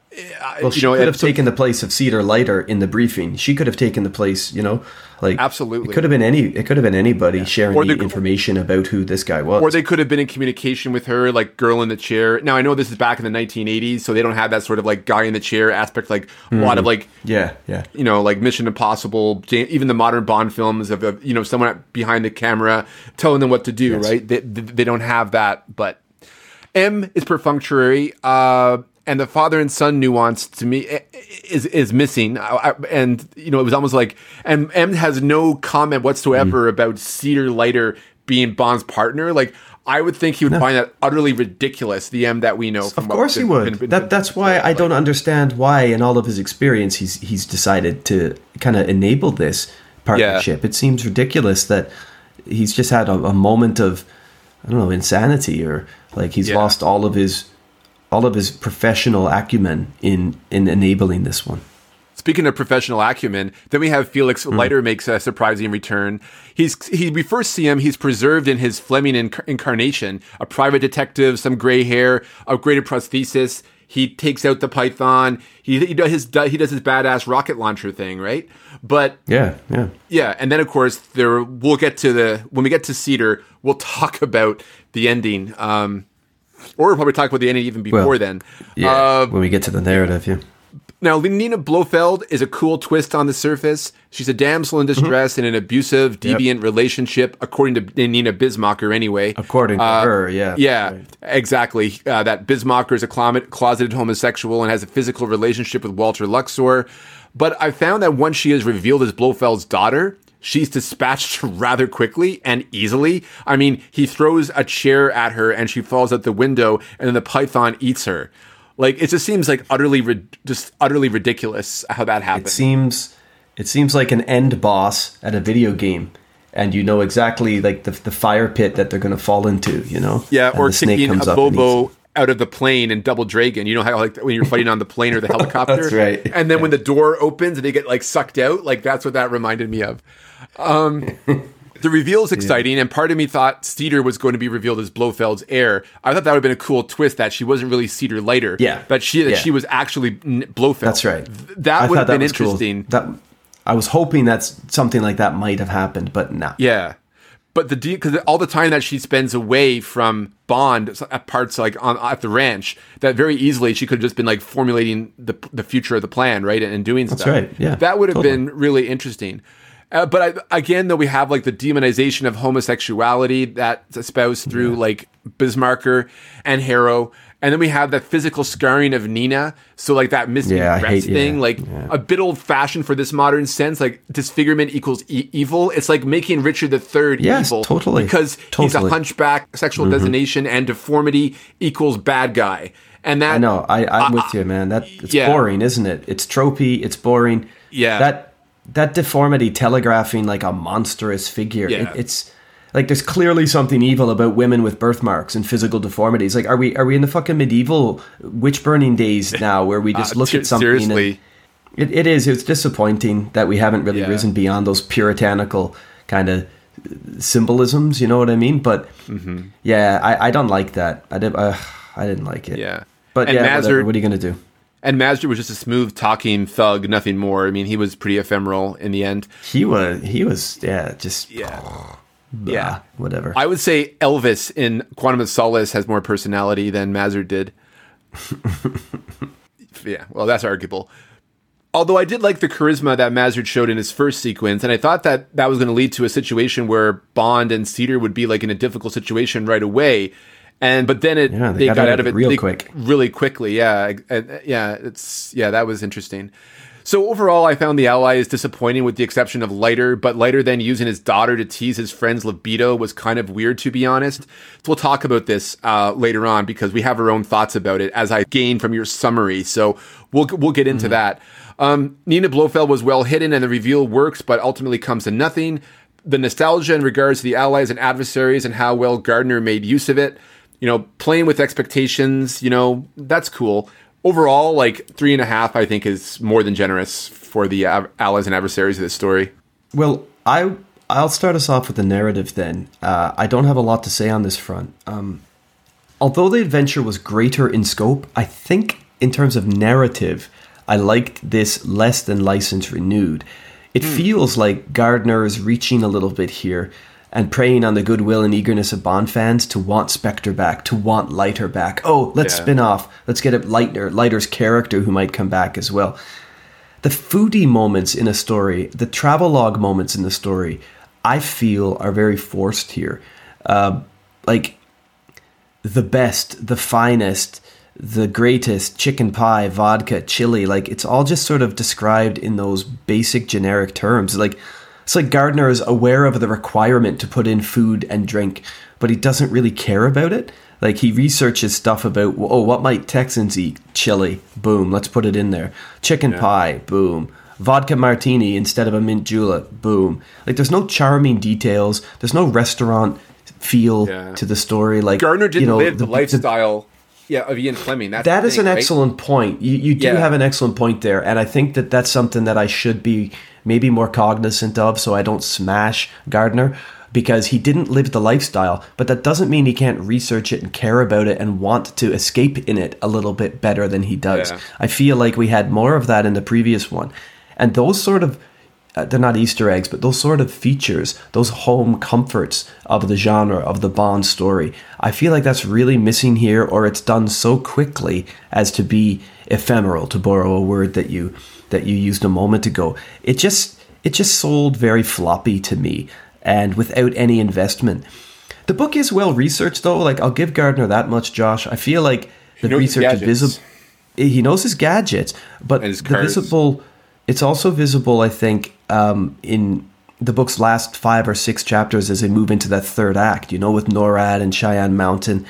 A: Well,
B: you
A: she
B: know,
A: could have taken the place of Cedar Leiter in the briefing. She could have taken the place, you know, like
B: Absolutely.
A: It could have been any. It could have been anybody sharing
B: Or
A: the, information about who this guy was.
B: or they could have been in communication with her, like girl in the chair. Now I know this is back in the 1980s, so they don't have that sort of like guy in the chair aspect. Like a lot of like
A: yeah, yeah.
B: you know, like Mission Impossible, even the modern Bond films of, of you know someone behind the camera telling them what to do.
A: Yes.
B: Right? They, they they don't have that, but M is perfunctory, uh, and the father and son nuance to me is is missing. I, I, and you know, it was almost like and M has no comment
A: Mm.
B: whatsoever about Cedar Leiter being Bond's partner. Like. I would think he would find that utterly ridiculous. The M that we know. From
A: Of course he would.
B: been- been-
A: that that's why I don't understand why, in all of his experience, he's he's decided to kind of enable this partnership. It seems ridiculous that he's just had a, a moment of I don't know insanity or like he's
B: Yeah.
A: lost all of his all of his professional acumen in in enabling this one.
B: Speaking of professional acumen, then we have Felix
A: Hmm.
B: Leiter makes a surprising return. He's he we first see him. He's preserved in his Fleming inc- incarnation, a private detective, some gray hair, upgraded prosthesis. He takes out the Python. He he does his he does his badass rocket launcher thing, right? But
A: Yeah, yeah.
B: yeah, and then of course there we'll get to the when we get to Cedar, we'll talk about the ending. Um, or we'll probably talk about the ending even before
A: Well,
B: then.
A: Yeah.
B: Uh,
A: when we get to the narrative, yeah.
B: now, Nina Blofeld is a cool twist on the surface. She's a damsel in
A: Mm-hmm.
B: distress in an abusive, deviant relationship, according to Nina Bismarcker, anyway.
A: According to
B: Uh,
A: her, yeah.
B: Yeah,
A: Right.
B: exactly. Uh, that Bismarcker is a closeted homosexual and has a physical relationship with Walter Luxor. But I found that once she is revealed as Blofeld's daughter, she's dispatched rather quickly and easily. I mean, he throws a chair at her and she falls out the window, and then the python eats her. Like it just seems like utterly, just utterly ridiculous how that
A: happens.
B: It
A: seems it seems like an end boss at a video game, and you know exactly like the the fire pit that they're going to fall into. You know,
B: yeah,
A: And
B: or kicking
A: comes
B: a
A: up
B: Bobo out of the plane and Double Dragon. You know how like when you're fighting on the plane or the helicopter.
A: That's right.
B: And then when the door opens and they get like sucked out, like that's what that reminded me of. Um, the reveal is exciting, and part of me thought Cedar was going to be revealed as Blofeld's heir. I thought that would have been a cool twist that she wasn't really Cedar Leiter.
A: Yeah.
B: but she that
A: Yeah.
B: she was actually N- Blofeld.
A: That's right.
B: Th- That
A: I
B: would have been
A: was cool.
B: interesting.
A: That I was hoping that something like that might have happened, but no.
B: Yeah. But the because all the time that she spends away from Bond at parts like on at the ranch, that very easily she could have just been like formulating the the future of the plan, right, and, and doing stuff.
A: right, yeah,
B: that would have
A: totally.
B: been really interesting. Uh, but I, again, though, we have like the demonization of homosexuality that's espoused through like Bismarcker and Harrow, and then we have that physical scarring of Nina. So like that missing
A: Yeah, hate-
B: thing,
A: yeah,
B: like
A: yeah.
B: a bit old fashioned for this modern sense. Like disfigurement equals e- evil. It's like making Richard III
A: Yes,
B: evil,
A: totally.
B: because he's a
A: Totally. Mm-hmm.
B: hunchback, sexual designation, and deformity equals bad guy. And that
A: I know. I, I'm with you, man. That it's
B: yeah.
A: boring, isn't it? It's tropey. It's boring.
B: Yeah.
A: That that deformity telegraphing like a monstrous figure.
B: Yeah.
A: It, it's like there's clearly something evil about women with birthmarks and physical deformities. Like, are we are we in the fucking medieval witch burning days now, where we just
B: Uh,
A: look
B: ser-
A: at something?
B: seriously.
A: And it, it is. It's disappointing that we haven't really
B: Yeah.
A: risen beyond those puritanical kind of symbolisms. You know what I mean? But
B: Mm-hmm.
A: yeah, I, I don't like that. I did. Uh, I didn't like it.
B: Yeah.
A: But
B: And
A: yeah, whatever. what are you gonna do?
B: And Mazzard was just a smooth talking thug, nothing more. I mean, he was pretty ephemeral in the end.
A: He was. He was. Yeah. Just.
B: Yeah.
A: blah,
B: yeah.
A: Whatever.
B: I would say Elvis in Quantum of Solace has more personality than Mazur did. yeah, well, that's arguable. Although I did like the charisma that Mazzard showed in his first sequence, and I thought that that was going to lead to a situation where Bond and Cedar would be like in a difficult situation right away. And but then it
A: Yeah,
B: they, got, out of it
A: real
B: they-
A: quick.
B: really quickly. Yeah, uh, yeah, it's yeah, that was interesting. So overall, I found the Allies disappointing, with the exception of Leiter. But Leiter then using his daughter to tease his friend's libido was kind of weird, to be honest. So we'll talk about this uh, later on because we have our own thoughts about it, as I gained from your summary. So we'll we'll get into that. Um, Nina Blofeld was well hidden, and the reveal works, but ultimately comes to nothing. The nostalgia in regards to the allies and adversaries and how well Gardner made use of it you know, playing with expectations, you know, that's cool. Overall, like three and a half, I think is more than generous for the av- allies and adversaries of this story.
A: Well, I I'll start us off with the narrative then. Uh, I don't have a lot to say on this front. Um, although the adventure was greater in scope, I think in terms of narrative, I liked this less than License Renewed. It feels like Gardner is reaching a little bit here and preying on the goodwill and eagerness of Bond fans to want Spectre back, to want Leiter back. Oh, let's
B: Yeah.
A: spin off. Let's get a Leiter, Leiter's character who might come back as well the foodie moments in a story, the travelogue moments in the story, I feel are very forced here. Uh, like the best, the finest, the greatest, chicken pie, vodka, chili, like it's all just sort of described in those basic generic terms. Like it's like Gardner is aware of the requirement to put in food and drink, but he doesn't really care about it. Like he researches stuff about oh, what might Texans eat? Chili, boom, let's put it in there. Chicken pie, boom. Vodka martini instead of a mint julep, boom. Like there's no charming details. There's no restaurant feel
B: Yeah.
A: to the story. Like
B: Gardner didn't
A: you know,
B: live the,
A: the-
B: lifestyle, yeah, of Ian Fleming. That's
A: that is
B: thing,
A: an
B: right?
A: excellent point. You you do
B: Yeah.
A: have an excellent point there, and I think that that's something that I should be maybe more cognizant of, so I don't smash Gardner because he didn't live the lifestyle. But that doesn't mean he can't research it and care about it and want to escape in it a little bit better than he does.
B: Yeah.
A: I feel like we had more of that in the previous one, and those sort of uh, they're not Easter eggs, but those sort of features, those home comforts of the genre of the Bond story, I feel like that's really missing here, or it's done so quickly as to be ephemeral, to borrow a word that you that you used a moment ago. It just it just sold very floppy to me, and without any investment. The book is well researched, though. Like I'll give Gardner that much, Josh. I feel like the research is visible. He knows his gadgets, but
B: his
A: the visible. It's also visible, I think, um, in the book's last five or six chapters as they move into that third act. You know, with NORAD and Cheyenne Mountain,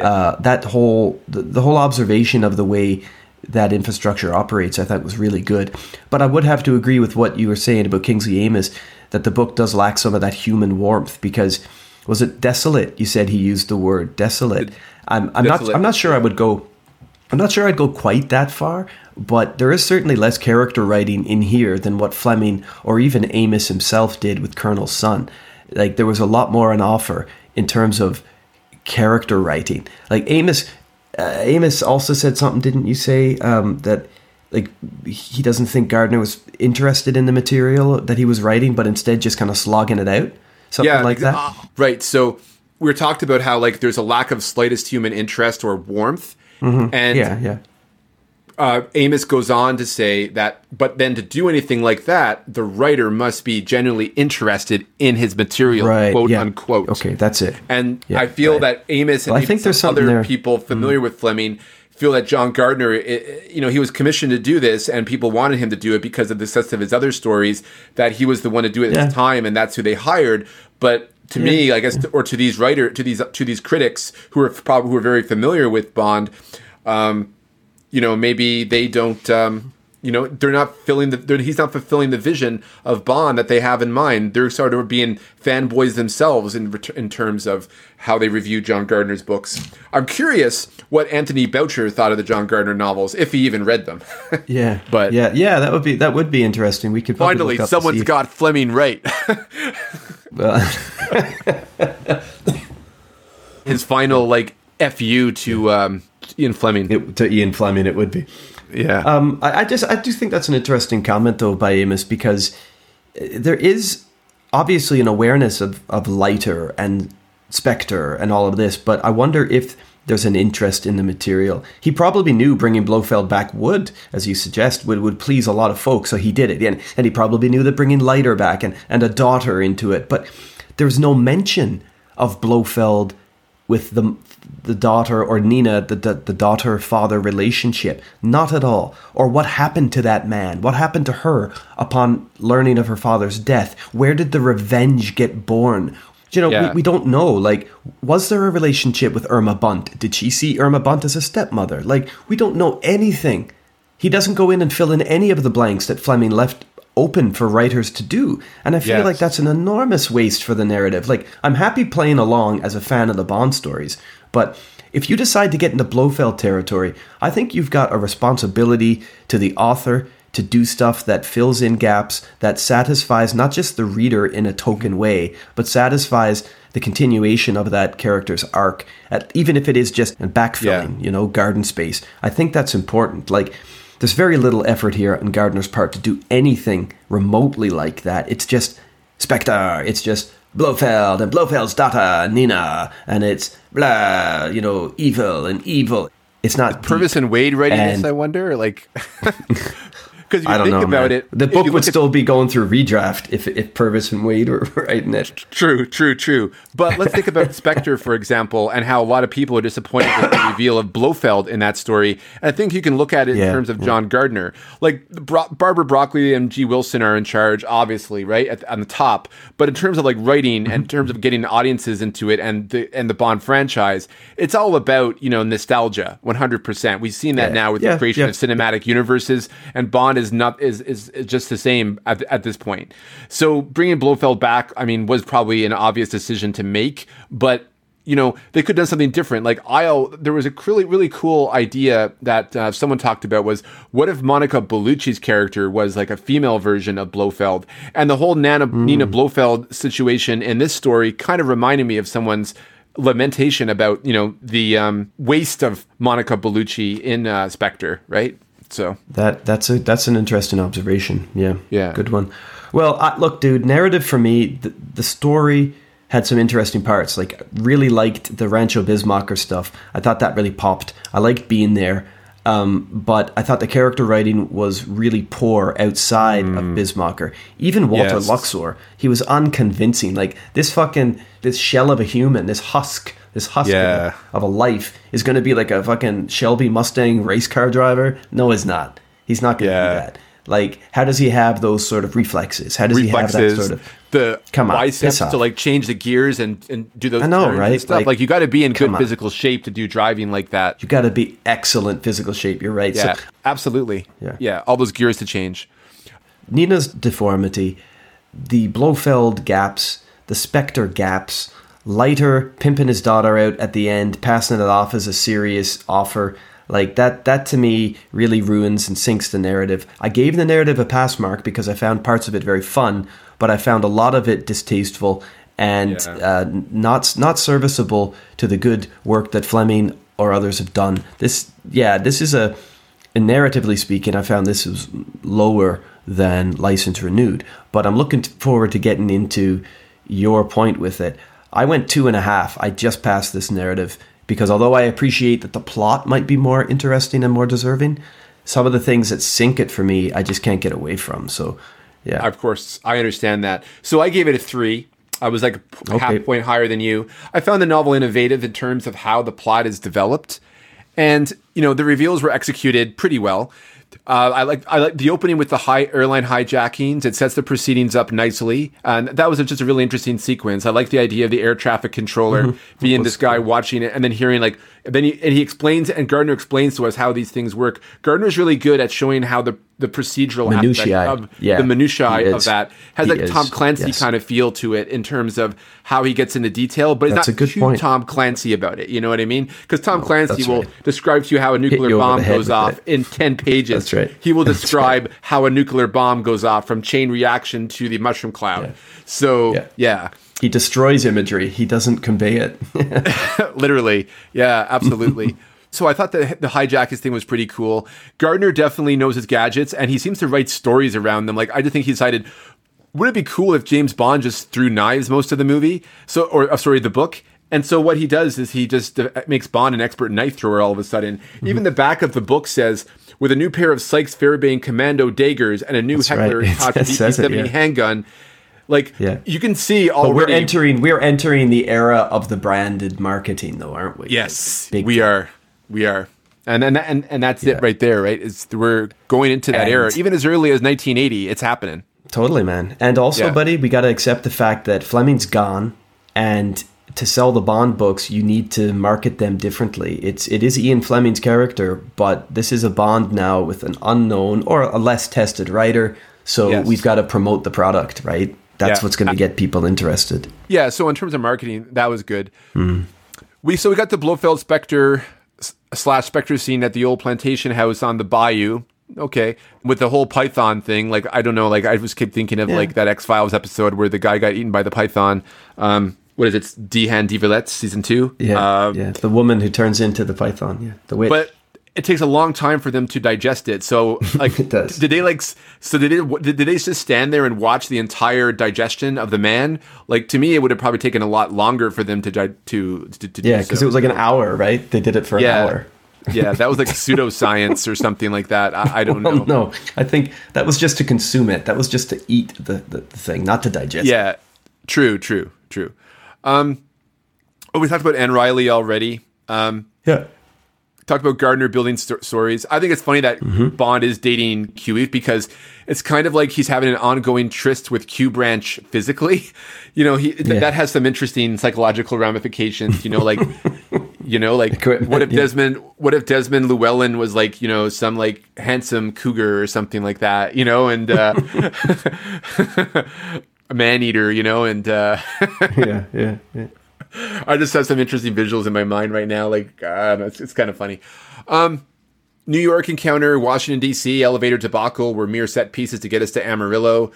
A: uh, that whole the, the whole observation of the way that infrastructure operates, I thought was really good. But I would have to agree with what you were saying about Kingsley Amis that the book does lack some of that human warmth because was it desolate? You said he used the word desolate. I'm, I'm not I'm not sure I would go. I'm not sure I'd go quite that far, but there is certainly less character writing in here than what Fleming or even Amis himself did with Colonel Sun. Like there was a lot more on offer in terms of character writing. Like Amis, uh, Amis also said something, didn't you say um, that? Like he doesn't think Gardner was interested in the material that he was writing, but instead just kind of slogging it out, something like that.
B: uh, right. So we are talked about how like there's a lack of slightest human interest or warmth, and
A: yeah, yeah.
B: Uh, Amis goes on to say that, but then to do anything like that, the writer must be genuinely interested in his material,
A: Right.
B: quote
A: yeah.
B: unquote.
A: Okay, that's it.
B: And
A: Yeah,
B: I feel
A: right.
B: that Amis and
A: Well, I think there's
B: some other
A: there. Mm-hmm.
B: people familiar with Fleming feel that John Gardner, i- i- you know, he was commissioned to do this, and people wanted him to do it because of the success of his other stories. That he was the one to do it at
A: Yeah.
B: his time, and that's who they hired. But to me, I guess, or to these writer, to these to these critics who are probably who are very familiar with Bond, um, you know, maybe they don't. Um, you know, they're not filling the. They're, he's not fulfilling the vision of Bond that they have in mind. They're sort of being fanboys themselves in in terms of how they review John Gardner's books. I'm curious what Anthony Boucher thought of the John Gardner novels, if he even read them.
A: Yeah,
B: But-
A: yeah, yeah, that would be that would be interesting. We could probably
B: Finally,
A: look up to
B: someone's got Fleming right.
A: uh,
B: His final like fu to um, Ian Fleming.
A: it, to Ian Fleming. It would be.
B: yeah.
A: Um, I, I just I do think that's an interesting comment though by Amis because uh, there is obviously an awareness of of Leiter and spectre and all of this, but I wonder if there's an interest in the material. He probably knew bringing Blofeld back would, as you suggest, would, would please a lot of folks, so he did it. And, and he probably knew that bringing Leiter back and, and a daughter into it. But there's no mention of Blofeld with the the daughter or Nina, the, the, the daughter father relationship. Not at all. Or what happened to that man? What happened to her upon learning of her father's death? Where did the revenge get born? You know, yeah. we, we don't know. Like, was there a relationship with Irma Bunt? Did she see Irma Bunt as a stepmother? Like, we don't know anything. He doesn't go in and fill in any of the blanks that Fleming left open for writers to do. And I feel yes. like that's an enormous waste for the narrative. Like, I'm happy playing along as a fan of the Bond stories, but if you decide to get into Blofeld territory, I think you've got a responsibility to the author to do stuff that fills in gaps, that satisfies not just the reader in a token way, but satisfies the continuation of that character's arc, at, even if it is just backfilling, yeah. you know, garden space. I think that's important. Like, there's very little effort here on Gardner's part to do anything remotely like that. It's just Spectre. It's just Blofeld and Blofeld's daughter Nina, and it's blah, you know, evil and evil. It's not
B: Purvis and Wade writing this. I wonder, like,
A: Because you I think know, about man. it, the book would still be going through redraft if if Purvis and Wade were writing it.
B: True, true, true. But let's think about Spectre, for example, and how a lot of people are disappointed with the reveal of Blofeld in that story. And I think you can look at it yeah, in terms of John Gardner. Like Bro- Barbara Broccoli and G. Wilson are in charge, obviously, right at, on the top. But in terms of like writing and in mm-hmm. terms of getting audiences into it and the and the Bond franchise, it's all about you know nostalgia, one hundred percent. We've seen that yeah, now with yeah, the creation of cinematic universes and Bond is not is, is, is just the same at, at this point. So bringing Blofeld back, I mean, was probably an obvious decision to make, but you know they could have done something different like i'll there was a really really cool idea that uh, someone talked about was what if monica bellucci's character was like a female version of blofeld and the whole nana mm. nina blofeld situation in this story kind of reminded me of someone's lamentation about you know the um, waste of monica bellucci in uh, spectre right so
A: that that's a that's an interesting observation. Yeah,
B: yeah,
A: good one. Well, I, look, dude, narrative for me, the, the story had some interesting parts. Like, really liked the Rancho Bismarcker stuff. I thought that really popped. I liked being there. Um, but I thought the character writing was really poor outside mm. of Bismarcker. Even Walter yes. Luxor, he was unconvincing. Like this fucking this shell of a human, this husk this husk yeah. of a life is going to be like a fucking Shelby Mustang race car driver. No, he's not. He's not going to yeah. do that. Like, how does he have those sort of reflexes? How does reflexes, he have that sort of
B: the come on, biceps to like change the gears and, and do those?
A: I know, right?
B: Stuff. Like, like you got to be in good on. physical shape to do driving like that.
A: You got to be excellent physical shape. You're right.
B: Yeah, so, absolutely. Yeah, yeah. All those gears to change.
A: Nina's deformity, the Blofeld gaps, the Spectre gaps Leiter pimping his daughter out at the end, passing it off as a serious offer. Like that that to me really ruins and sinks the narrative. I gave the narrative a pass mark because I found parts of it very fun, but I found a lot of it distasteful and yeah. uh, not not serviceable to the good work that Fleming or others have done. This yeah, this is a, a narratively speaking, I found this was lower than License Renewed, but I'm looking forward to getting into your point with it. I went two and a half. I just passed this narrative because although I appreciate that the plot might be more interesting and more deserving, some of the things that sink it for me, I just can't get away from. So, yeah.
B: Of course, I understand that. So I gave it a three. I was like a okay. half point higher than you. I found the novel innovative in terms of how the plot is developed. And, you know, the reveals were executed pretty well. Uh, I like I like the opening with the high airline hijackings. It sets the proceedings up nicely, and that was just a really interesting sequence. I like the idea of the air traffic controller mm-hmm. being this guy cool. watching it, and then hearing like then he and he explains and Gardner explains to us how these things work. Gardner's really good at showing how the the procedural minutiae. aspect of yeah, the minutiae of that has he. Tom Clancy yes. kind of feel to it in terms of how he gets into detail, but it's not a good too point. Tom Clancy about it. You know what I mean? Because Tom oh, Clancy will right. describe to you how a nuclear bomb goes off it. in ten pages.
A: That's right.
B: He will describe right. how a nuclear bomb goes off from chain reaction to the mushroom cloud. Yeah. So yeah. yeah
A: he destroys imagery. He doesn't convey it.
B: Literally. Yeah, absolutely. so I thought that the hijackers thing was pretty cool. Gardner definitely knows his gadgets and he seems to write stories around them. Like I just think he decided would it be cool if James Bond just threw knives most of the movie? So or uh, sorry, the book and so what he does is he just uh, makes Bond an expert knife thrower all of a sudden. Even the back of the book says, with a new pair of Sykes Fairbairn commando daggers and a new
A: That's
B: Heckler
A: right.
B: Koch
A: It says it,
B: VP70
A: yeah.
B: handgun, like
A: Yeah.
B: you can see
A: But
B: already.
A: we're entering we're entering the era of the branded marketing, though, aren't we?
B: yes,
A: Big
B: we
A: time.
B: are. We are. And and and, and that's
A: Yeah.
B: it right there, right? It's we're going into that
A: And-
B: era, even as early as 1980. It's happening.
A: Totally, man. And also,
B: Yeah.
A: buddy, we got to accept the fact that Fleming's gone, and to sell the Bond books, you need to market them differently. It's it is Ian Fleming's character, but this is a Bond now with an unknown or a less tested writer. So
B: Yes.
A: we've got to promote the product, right? That's
B: Yeah.
A: what's going to get people interested.
B: Yeah, so in terms of marketing, that was good.
A: Hmm.
B: We so we got the Blofeld Spectre slash Spectre scene at the old plantation house on the bayou. Okay, with the whole Python thing, like I don't know, like I just keep thinking of
A: Yeah.
B: like that X Files episode where the guy got eaten by the python. Um, what is it? Die Hand Die Verletzt season two.
A: Yeah,
B: Uh,
A: yeah. The woman who turns into the python. Yeah, the witch.
B: but it takes a long time for them to digest it. So, like,
A: It does.
B: did they like? So did it? Did, they just stand there and watch the entire digestion of the man? Like to me, it would have probably taken a lot longer for them to di- to to, to
A: yeah, because
B: so.
A: it was like an hour, right? They did it for
B: yeah,
A: an hour.
B: yeah. That was like pseudoscience or something like that. I, I don't know.
A: No, I think that was just to consume it. That was just to eat the, the, the thing, not to digest. it.
B: Yeah, true, true, true. Um, oh, we talked about Ann Reilly already. Um,
A: yeah.
B: Talked about Gardner building sto- stories. I think it's funny that
A: Mm-hmm.
B: Bond is dating Q because it's kind of like he's having an ongoing tryst with Q Branch physically. You know, he th-
A: Yeah.
B: that has some interesting psychological ramifications. You know, like you know, like what if
A: yeah.
B: Desmond, what if Desmond Llewellyn was like you know some like handsome cougar or something like that. You know, and uh, a man eater. You know, and. Uh,
A: yeah, yeah, yeah.
B: I just have some interesting visuals in my mind right now. Like, uh, it's, it's kind of funny. Um, New York encounter, Washington D.C. elevator debacle were mere set pieces to get us to Amarillo.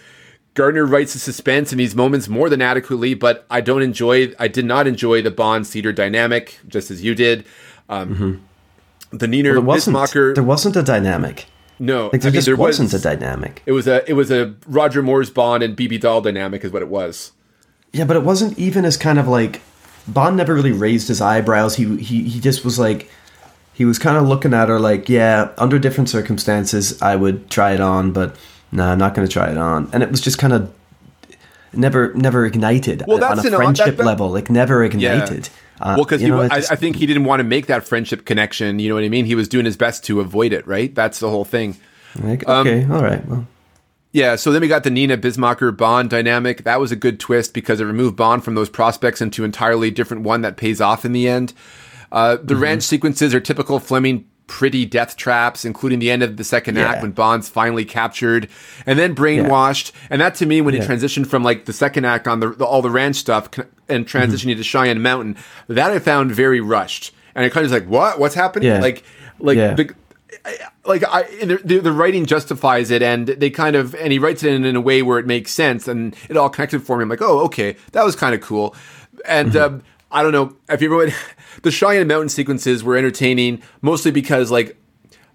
B: Gardner writes the suspense in these moments more than adequately, but I don't enjoy. I did not enjoy the Bond Cedar dynamic, just as you did. Um, The Nina
A: There wasn't.
B: Bismarcker.
A: There wasn't a dynamic.
B: no,
A: Like there
B: I mean,
A: just
B: there
A: wasn't
B: was,
A: a dynamic.
B: It was a it was a Roger Moore's Bond and Bibi Dahl dynamic, is what it was.
A: Yeah, but it wasn't even as kind of like Bond never really raised his eyebrows. He he he just was like he was kind of looking at her like, yeah, under different circumstances I would try it on, but no, I'm not going to try it on. And it was just kind of never never ignited
B: Well,
A: on a friendship
B: that- that-
A: level, like never ignited. Uh,
B: well, because
A: you know, it
B: I, I think he didn't want to make that friendship connection. You know what I mean? He was doing his best to avoid it. Right? That's the whole thing.
A: like,
B: um,
A: okay, all right, well,
B: Yeah. So then we got the Nina Bismarcker Bond dynamic. That was a good twist because it removed Bond from those prospects into an entirely different one that pays off in the end. Uh, the
A: Mm-hmm.
B: ranch sequences are typical Fleming pretty death traps, including the end of the second
A: Yeah.
B: act when Bond's finally captured and then brainwashed. And that to me, when
A: Yeah.
B: he transitioned from like the second act on the, the all the ranch stuff and
A: Mm-hmm.
B: transitioning to Cheyenne Mountain, that I found very rushed. And I kind of was like, what? What's happening?
A: Yeah.
B: Like, like
A: Yeah.
B: the like I, the, the, the writing justifies it, and they kind of, and he writes it in, in a way where it makes sense, and it all connected for me. I'm like, oh, okay, that was kind of cool. And
A: Mm-hmm.
B: um, I don't know if you ever, the Cheyenne Mountain sequences were entertaining, mostly because like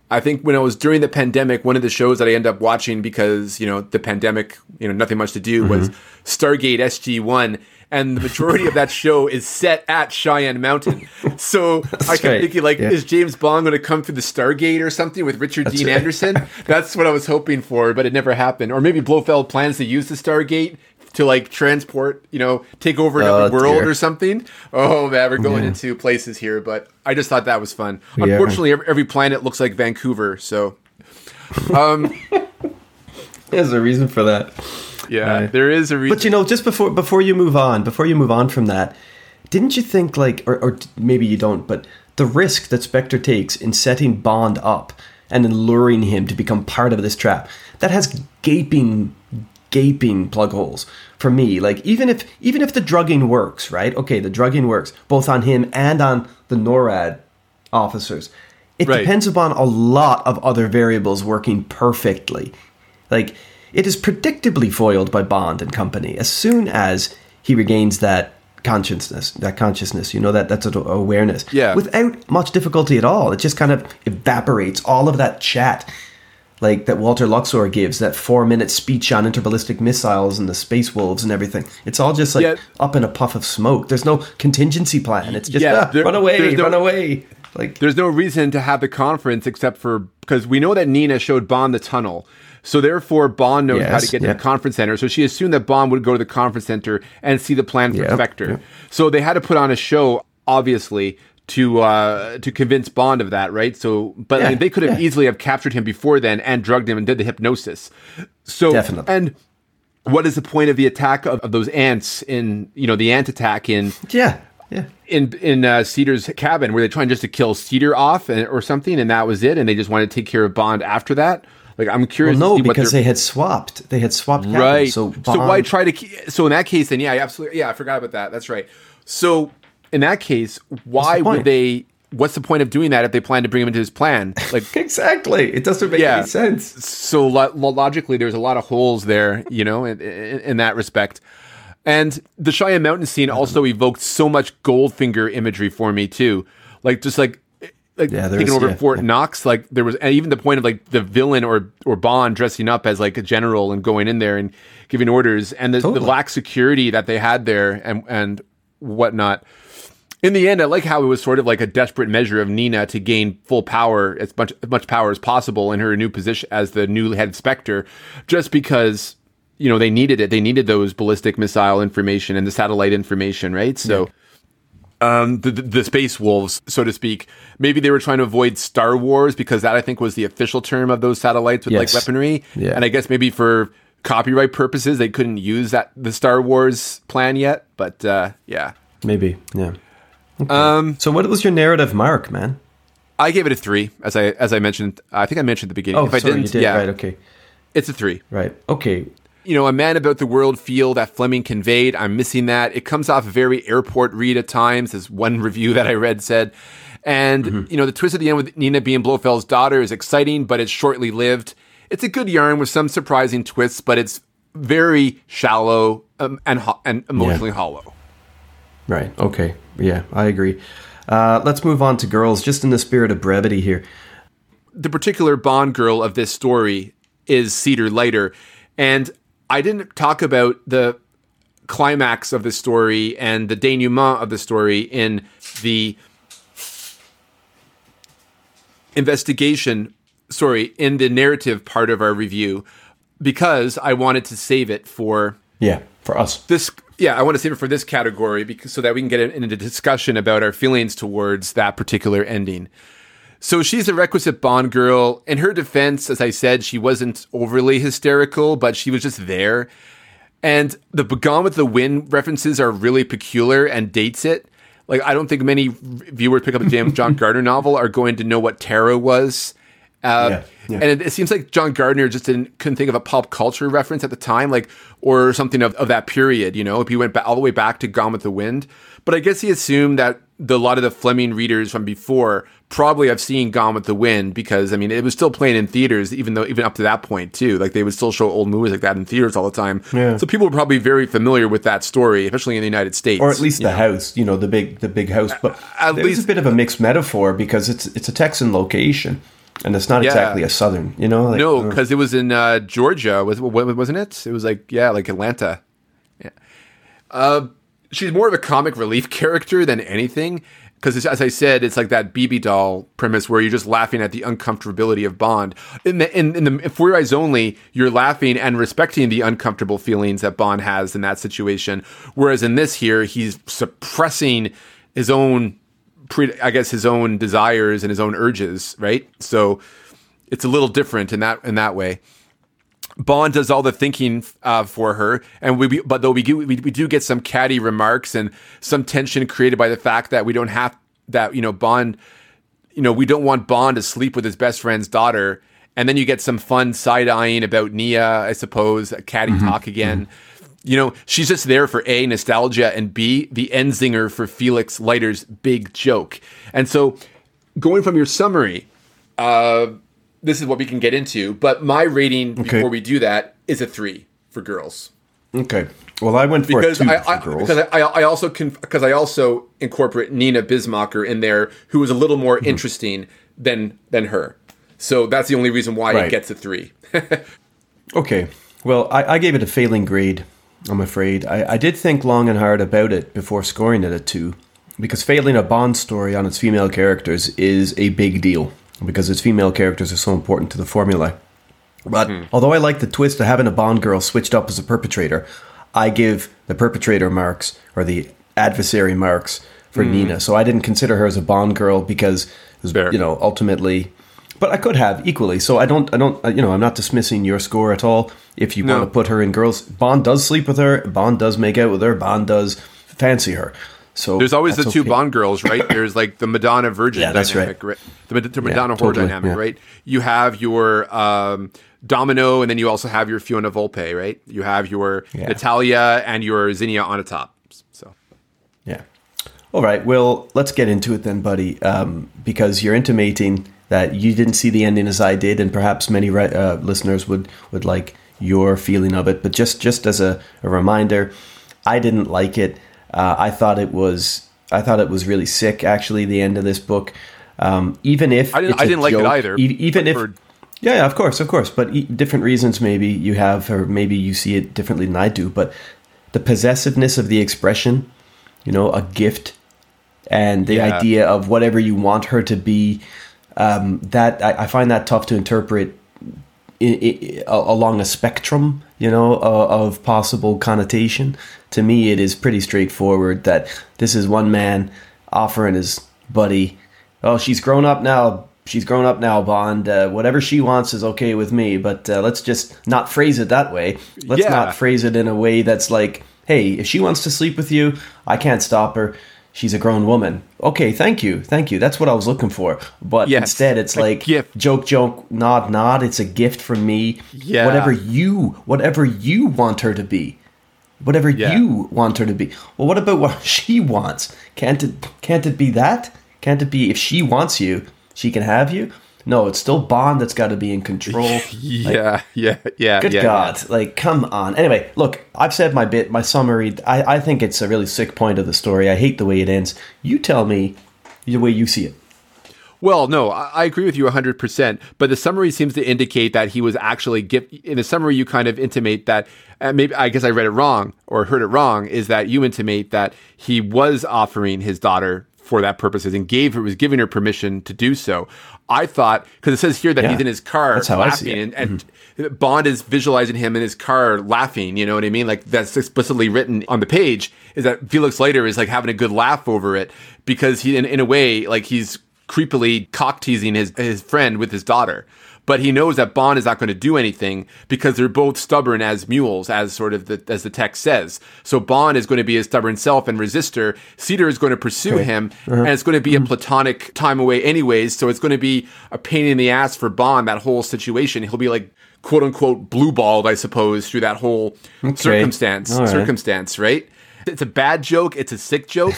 B: I think when I was during the pandemic, one of the shows that I ended up watching because you know the pandemic, you know, nothing much to do was
A: Mm-hmm.
B: Stargate SG One, and the majority of that show is set at Cheyenne Mountain. So I kept thinking, like,
A: Yeah.
B: is James Bond going to come through the Stargate or something with Richard Dean
A: right.
B: Anderson? That's what I was hoping for, but it never happened. Or maybe Blofeld plans to use the Stargate to like transport, you know, take over another
A: Oh,
B: world
A: dear.
B: or something. Oh man, we're going
A: Yeah.
B: into places here, but I just thought that was fun.
A: Yeah.
B: Unfortunately, every, planet looks like Vancouver, so um,
A: there's a reason for that.
B: yeah, there is a reason.
A: But you know, just before before you move on, before you move on from that, didn't you think like, or, or maybe you don't, but the risk that Spectre takes in setting Bond up and then luring him to become part of this trap that has gaping, gaping plug holes for me. Like even if even if the drugging works, right? Okay, the drugging works both on him and on the NORAD officers. It
B: Right.
A: depends upon a lot of other variables working perfectly. Like it is predictably foiled by Bond and company as soon as he regains that consciousness, that consciousness, you know, that that's a- awareness.
B: Yeah.
A: Without much difficulty at all. It just kind of evaporates all of that chat like that Walter Luxor gives, that four minute speech on interballistic missiles and the space wolves and everything. It's all just like
B: Yeah.
A: up in a puff of smoke. There's no contingency plan. It's just
B: Yeah,
A: ah,
B: there-
A: run away,
B: no-
A: run away. Like
B: There's no reason to have the conference except for because we know that Nina showed Bond the tunnel. So therefore, Bond knows how to
A: Yes,
B: get to the conference center. So she assumed that Bond would go to the conference center and see the plan for
A: Yeah,
B: Spectre.
A: yeah.
B: So they had to put on a show, obviously, to uh, to convince Bond of that, right? So, but I mean, they could have
A: yeah.
B: easily have captured him before then and drugged him and did the hypnosis. So,
A: Definitely.
B: and what is the point of the attack of, of those ants in you know the ant attack in
A: yeah, yeah.
B: in in uh, Cedar's cabin were they trying just to kill Cedar off and, or something, and that was it, and they just wanted to take care of Bond after that. Like I'm curious.
A: Well, no, because they had swapped. They had swapped cabins.
B: right.
A: So,
B: So, why try to? So in that case, then yeah, absolutely yeah, I forgot about that. That's right. So in that case, why
A: point?
B: would they? What's the point of doing that if they plan to bring him into his plan? Like
A: exactly? It doesn't make
B: Yeah.
A: any sense.
B: so lo- lo- logically there's a lot of holes there you know in, in, in that respect and the cheyenne mountain scene also evoked so much goldfinger imagery for me too like just like like
A: Yeah,
B: over
A: yeah,
B: fort knox like there was and even the point of like the villain or or bond dressing up as like a general and going in there and giving orders and the, the lack security that they had there and and whatnot in the end, I like how it was sort of like a desperate measure of Nina to gain full power, as much as much power as possible in her new position as the new head Spectre, just because you know they needed it. They needed those ballistic missile information and the satellite information, right? So. Um, the, the the space wolves, so to speak. Maybe they were trying to avoid Star Wars because that I think was the official term of those satellites with
A: Yes.
B: like weaponry.
A: Yeah.
B: And I guess maybe for copyright purposes they couldn't use that the Star Wars plan yet. But uh, yeah,
A: Maybe, yeah. Um. So, what was your narrative mark, man?
B: I gave it a three, as I as I mentioned. I think I mentioned at the beginning.
A: Oh,
B: if I
A: sorry,
B: didn't,
A: you did.
B: yeah,
A: Right. Okay.
B: it's a three.
A: Right. Okay.
B: You know, a man about the world feel that Fleming conveyed. I'm missing that. It comes off very airport read at times, as one review that I read said. And
A: Mm-hmm.
B: you know, the twist at the end with Nina being Blofeld's daughter is exciting, but it's shortly lived. It's a good yarn with some surprising twists, but it's very shallow um, and ho- and emotionally hollow.
A: Right. Okay. Yeah, I agree. Uh, let's move on to girls, just in the spirit of brevity here.
B: the particular Bond girl of this story is Cedar Leiter. And I didn't talk about the climax of the story and the denouement of the story in the investigation, sorry, in the narrative part of our review because I wanted to save it for
A: Yeah, for us.
B: this yeah i want to save it for this category because so that we can get into discussion about our feelings towards that particular ending so she's a requisite bond girl in her defense as i said she wasn't overly hysterical but she was just there and the Gone with the Wind references are really peculiar and dates it. Like I don't think many viewers pick up a James John Gardner novel are going to know what Tara was. Uh,
A: Yeah, yeah.
B: And it, it seems like John Gardner just didn't couldn't think of a pop culture reference at the time, like or something of, of that period. You know, if he went all the way back to Gone with the Wind, but I guess he assumed that the, a lot of the Fleming readers from before probably have seen Gone with the Wind because I mean it was still playing in theaters even though even up to that point too. Like they would still show old movies like that in theaters all the time.
A: Yeah.
B: So people were probably very familiar with that story, especially in the United States,
A: or at least the
B: know.
A: house, you know, the big the big house. But
B: At least-
A: a bit of a mixed metaphor because it's it's a Texan location, and it's not
B: Yeah.
A: exactly a southern. You know, like,
B: No,
A: uh,
B: because it was in uh, Georgia, was wasn't it? It was like yeah, like Atlanta. Yeah. Uh, she's more of a comic relief character than anything. Because as I said, it's like that Bibi Dahl premise where you're just laughing at the uncomfortability of Bond. In the in, in the For Your Eyes Only, you're laughing and respecting the uncomfortable feelings that Bond has in that situation. Whereas in this here, he's suppressing his own, pre, I guess, his own desires and his own urges. Right. So it's a little different in that in that way. Bond does all the thinking uh, for her, and we, but though we do we, we do get some catty remarks and some tension created by the fact that we don't have that you know Bond, you know we don't want Bond to sleep with his best friend's daughter, and then you get some fun side eyeing about Nia, I suppose, a catty talk again. You know, she's just there for A, nostalgia, and B, the end zinger for Felix Leiter's big joke. And so, going from your summary, uh, this is what we can get into. But my rating before we do that is a three for girls
A: okay. Well, I went for
B: because
A: a two
B: I,
A: for girls.
B: because I, I also because I also incorporate Nina Bismarcker in there, who is a little more
A: Mm-hmm.
B: interesting than than her. So that's the only reason why
A: Right.
B: it gets a three.
A: Okay. Well, I, I gave it a failing grade, I'm afraid. I, I did think long and hard about it before scoring it a 2, because failing a Bond story on its female characters is a big deal, because its female characters are so important to the formula. But hmm. although I like the twist of having a Bond girl switched up as a perpetrator, I give the perpetrator marks, or the adversary marks, for hmm. Nina. So I didn't consider her as a Bond girl because, it was, you know, ultimately but I could have equally. So I don't, I don't, uh, you know, I'm not dismissing your score at all. If you
B: No.
A: want to put her in girls, Bond does sleep with her. Bond does make out with her. Bond does fancy her. So
B: There's always the two
A: okay.
B: Bond girls, right? There's like the Madonna Virgin
A: Yeah, that's
B: dynamic, right? The, the Madonna horror
A: totally,
B: dynamic,
A: yeah.
B: right? You have your um, Domino, and then you also have your Fiona Volpe, right? You have your
A: Yeah.
B: Natalia and your Xenia Onatopp. So
A: Yeah. All right. Well, let's get into it then, buddy. Um, because you're intimating that you didn't see the ending as I did, and perhaps many re- uh, listeners would would like your feeling of it. But just just as a, a reminder, I didn't like it. Uh, I thought it was I thought it was really sick. Actually, the end of this book. Um, even if
B: I didn't- I didn't like it either,
A: e- even if
B: for-
A: yeah, yeah, of course, of course. But e- different reasons maybe you have, or maybe you see it differently than I do. But the possessiveness of the expression, you know, a gift, and the
B: Yeah.
A: idea of whatever you want her to be, um, that I, I find that tough to interpret i i a- along a spectrum, you know, uh, of possible connotation. To me, it is pretty straightforward that this is one man offering his buddy, "Oh, she's grown up now. She's grown up now, Bond. Uh, whatever she wants is okay with me. But uh, let's just not phrase it that way. Let's
B: Yeah.
A: not phrase it in a way that's like, hey, if she wants to sleep with you, I can't stop her." She's a grown woman. Okay, thank you, thank you. That's what I was looking for. But
B: Yes,
A: instead, it's like
B: gift.
A: joke joke nod nod it's a gift from me
B: Yeah.
A: whatever you whatever you want her to be whatever
B: Yeah.
A: you want her to be well what about what she wants can't it can't it be that can't it be if she wants you she can have you no it's still bond that's got to be in control
B: yeah, yeah, yeah.
A: Good
B: yeah,
A: God! Like, come on. Anyway, look, I've said my bit, my summary. I, I think it's a really sick point of the story. I hate the way it ends. You tell me the way you see it.
B: Well, no, I, agree with you 100%. But the summary seems to indicate that he was actually gift. In the summary, you kind of intimate that, uh, maybe I guess I read it wrong or heard it wrong, is that you intimate that he was offering his daughter for that purposes and gave her was giving her permission to do so. I thought because it says here that
A: Yeah,
B: he's in his car
A: that's how I see
B: laughing.
A: Mm-hmm.
B: and, and Bond is visualizing him in his car laughing. You know what I mean? Like that's explicitly written on the page. Is that Felix Leiter is like having a good laugh over it because he, in, in a way, like he's creepily cock teasing his his friend with his daughter. But he knows that Bond is not going to do anything because they're both stubborn as mules, as sort of the, as the text says. So Bond is going to be his stubborn self and resistor. Cedar is going to pursue him, uh-huh. and it's going to be a mm-hmm. platonic time away, anyways. So it's going to be a pain in the ass for Bond that whole situation. He'll be like quote unquote blue balled, I suppose, through that whole circumstance.
A: All right.
B: Circumstance, right? It's a bad joke. It's a sick joke,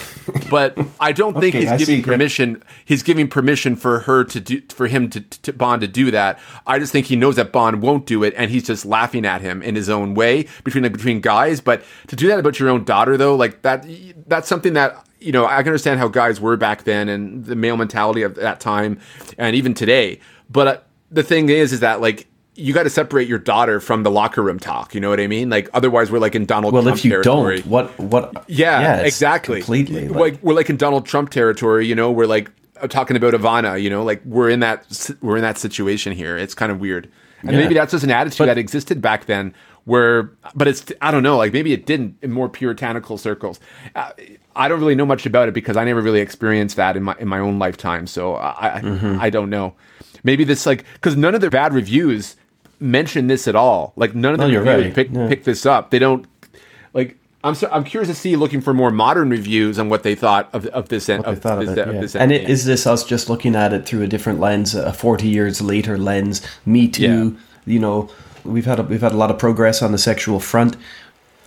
B: but I don't think
A: Okay,
B: he's
A: I
B: giving permission. He's giving permission for her to do, for him to, to Bond to do that. I just think he knows that Bond won't do it, and he's just laughing at him in his own way between between guys. But to do that about your own daughter, though, like that, that's something that you know I can understand how guys were back then and the male mentality of that time, and even today. But uh, the thing is, is that like. You got to separate your daughter from the locker room talk. You know what I mean? Like, otherwise, we're like in Donald
A: Well,
B: Trump
A: if you
B: territory.
A: don't, what what?
B: Yeah,
A: it's
B: exactly.
A: Completely.
B: Like, we're like in Donald Trump territory, you know. We're like uh, talking about Ivana, you know, like we're in that we're in that situation here. It's kind of weird, and
A: Yeah.
B: maybe that's just an attitude that existed back then. Where, but it's I don't know, like maybe it didn't in more puritanical circles. Uh, I don't really know much about it because I never really experienced that in my in my own lifetime. So I I,
A: Mm-hmm.
B: I don't know. Maybe this like because none of the bad reviews mention this at all. Like none of the
A: No, right.
B: pick
A: Yeah.
B: pick this up. They don't like. I'm so, I'm curious to see looking for more modern reviews on what they thought of of this end of,
A: of
B: this,
A: it,
B: of
A: yeah.
B: this
A: and it, is this us just looking at it through a different lens, a forty years later lens? Me too. You know, we've had a, we've had a lot of progress on the sexual front.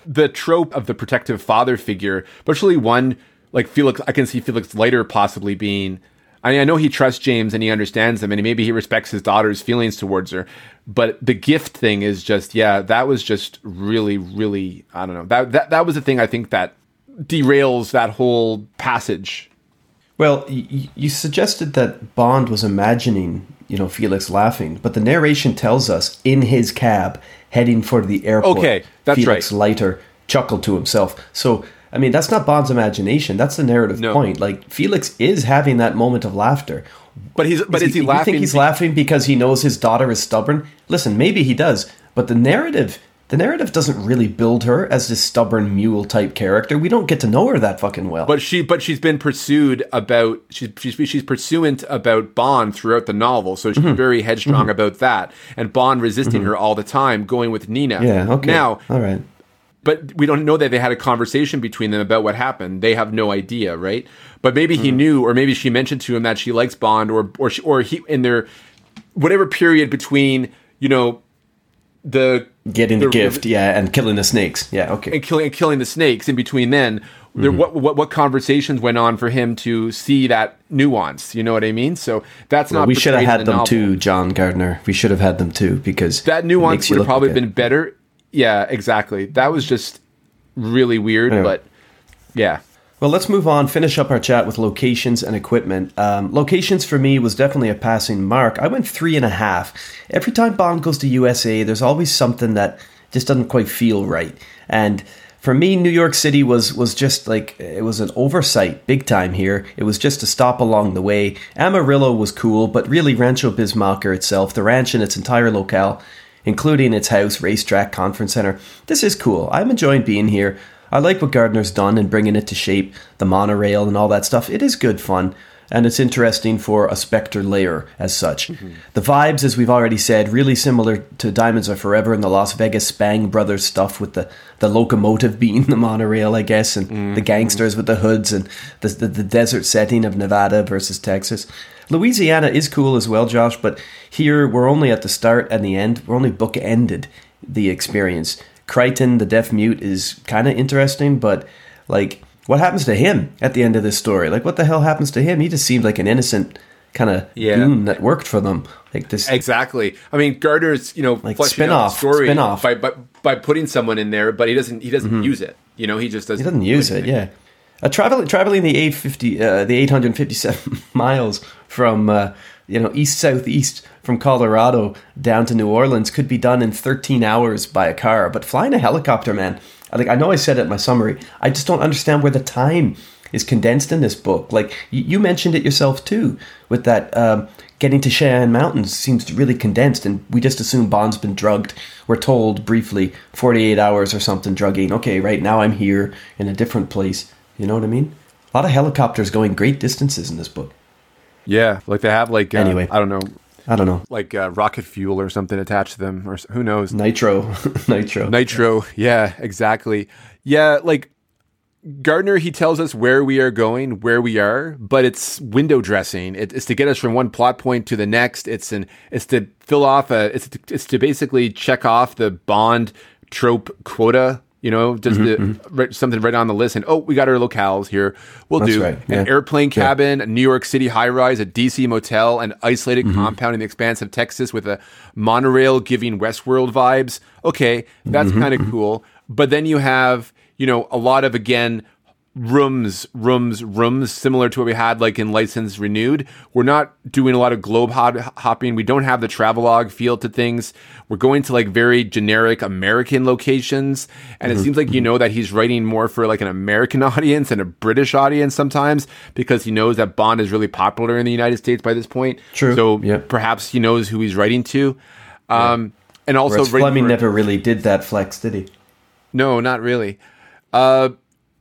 B: the trope of the protective father figure, especially one like Felix. I can see Felix Leiter possibly being. I mean, I know he trusts James and he understands him, and maybe he respects his daughter's feelings towards her. But the gift thing is just, yeah, that was just really, really. I don't know. That that that was the thing I think that derails that whole passage.
A: Well, y- you suggested that Bond was imagining you know Felix laughing, but the narration tells us in his cab heading for the airport.
B: Okay, that's
A: Felix
B: right.
A: Leiter chuckled to himself. So I mean, that's not Bond's imagination. That's the narrative
B: No.
A: point. Like Felix is having that moment of laughter.
B: But he's but is, he,
A: you
B: laughing?
A: think he's laughing because he knows his daughter is stubborn? Listen, maybe he does, but the narrative, the narrative doesn't really build her as this stubborn mule type character. We don't get to know her that fucking well.
B: But she, but she's been pursued about she's she's she's pursuant about Bond throughout the novel, so she's
A: Mm-hmm.
B: very headstrong about that, and Bond resisting her all the time, going with Nina.
A: yeah, okay.
B: Now,
A: all right.
B: But we don't know that they had a conversation between them about what happened. They have no idea, right? But maybe he knew, or maybe she mentioned to him that she likes Bond, or or she, or he in their whatever period between you know the
A: Getting the,
B: the-
A: gift, yeah, and killing the snakes. Yeah, okay.
B: and killing and killing the snakes in between then
A: Mm-hmm.
B: what, what what conversations went on for him to see that nuance you know what i mean so that's not
A: we should have had
B: the
A: them
B: novel.
A: too, John Gardner. We should have had them too because
B: that nuance would have probably
A: like
B: been better yeah exactly that was just really weird
A: Anyway.
B: but yeah
A: Well, let's move on. Finish up our chat with locations and equipment. Um, locations for me was definitely a passing mark. I went three and a half. Every time Bond goes to USA, there's always something that just doesn't quite feel right. And for me, New York City was was just like it was an oversight, big time here. It was just a stop along the way. Amarillo was cool, but really Rancho Bismarck itself, the ranch and its entire locale, including its house, racetrack, conference center. This is cool. I'm enjoying being here. I like what Gardner's done in bringing it to shape, the monorail and all that stuff. It is good fun, and it's interesting for a Spectre layer as such. Mm-hmm. The vibes, as we've already said, really similar to Diamonds Are Forever and the Las Vegas Spang Brothers stuff with the, the locomotive being the monorail, I guess, and the mm-hmm. gangsters with the hoods and the, the, the desert setting of Nevada versus Texas. Louisiana is cool as well, Josh, but here we're only at the start and the end. We're only book-ended the experience. Crichton, the deaf mute, is kind of interesting, but like, what happens to him at the end of this story? Like, what the hell happens to him? He just seemed like an innocent kind of
B: Yeah.
A: goon that worked for them. Like this,
B: exactly i mean gardner's you know
A: Like
B: fleshing out the
A: spin-off,
B: story
A: spin-off.
B: by, by by putting someone in there but he doesn't he doesn't mm-hmm. use it you know he just doesn't
A: he doesn't use it. Yeah, traveling traveling the eight fifty uh, the eight hundred fifty seven miles from uh, you know east southeast from Colorado down to New Orleans could be done in thirteen hours by a car. But flying a helicopter, man, like I know I said it in my summary, I just don't understand where the time is condensed in this book. Like you, you mentioned it yourself too, with that. Um, Getting to Cheyenne Mountains seems really condensed, and we just assume Bond's been drugged. We're told briefly 48 hours or something drugging. Okay, right now I'm here in a different place. You know what I mean? A lot of helicopters going great distances in this book.
B: yeah like they have like uh,
A: Anyway.
B: i don't know
A: I don't know.
B: like uh, rocket fuel or something attached to them or who knows
A: Nitro. Nitro.
B: Nitro. Yeah, exactly. Yeah, like Gardner, he tells us where we are going, where we are, but it's window dressing. It, it's to get us from one plot point to the next. It's an it's to fill off a it's to, it's to basically check off the Bond trope quota. You know, does
A: Mm-hmm,
B: the, mm-hmm. write something right on the list, and oh, we got our locales here. We'll
A: That's
B: do
A: right,
B: an
A: yeah.
B: airplane cabin, a New York City high rise, a DC motel, an isolated mm-hmm. compound in the expanse of Texas with a monorail giving Westworld vibes. Okay, that's mm-hmm, kind of cool. But then you have, you know, a lot of again rooms, rooms, rooms, similar to what we had like in License Renewed. We're not doing a lot of globe hopping. We don't have the travelogue feel to things. We're going to like very generic American locations. And it seems like you know that he's writing more for like an American audience and a British audience sometimes because he knows that Bond is really popular in the United States by this point.
A: True.
B: So
A: Yeah.
B: perhaps he knows who he's writing to. Um, And also,
A: Fleming
B: for-
A: never really did that flex, did he?
B: no, not really. Uh,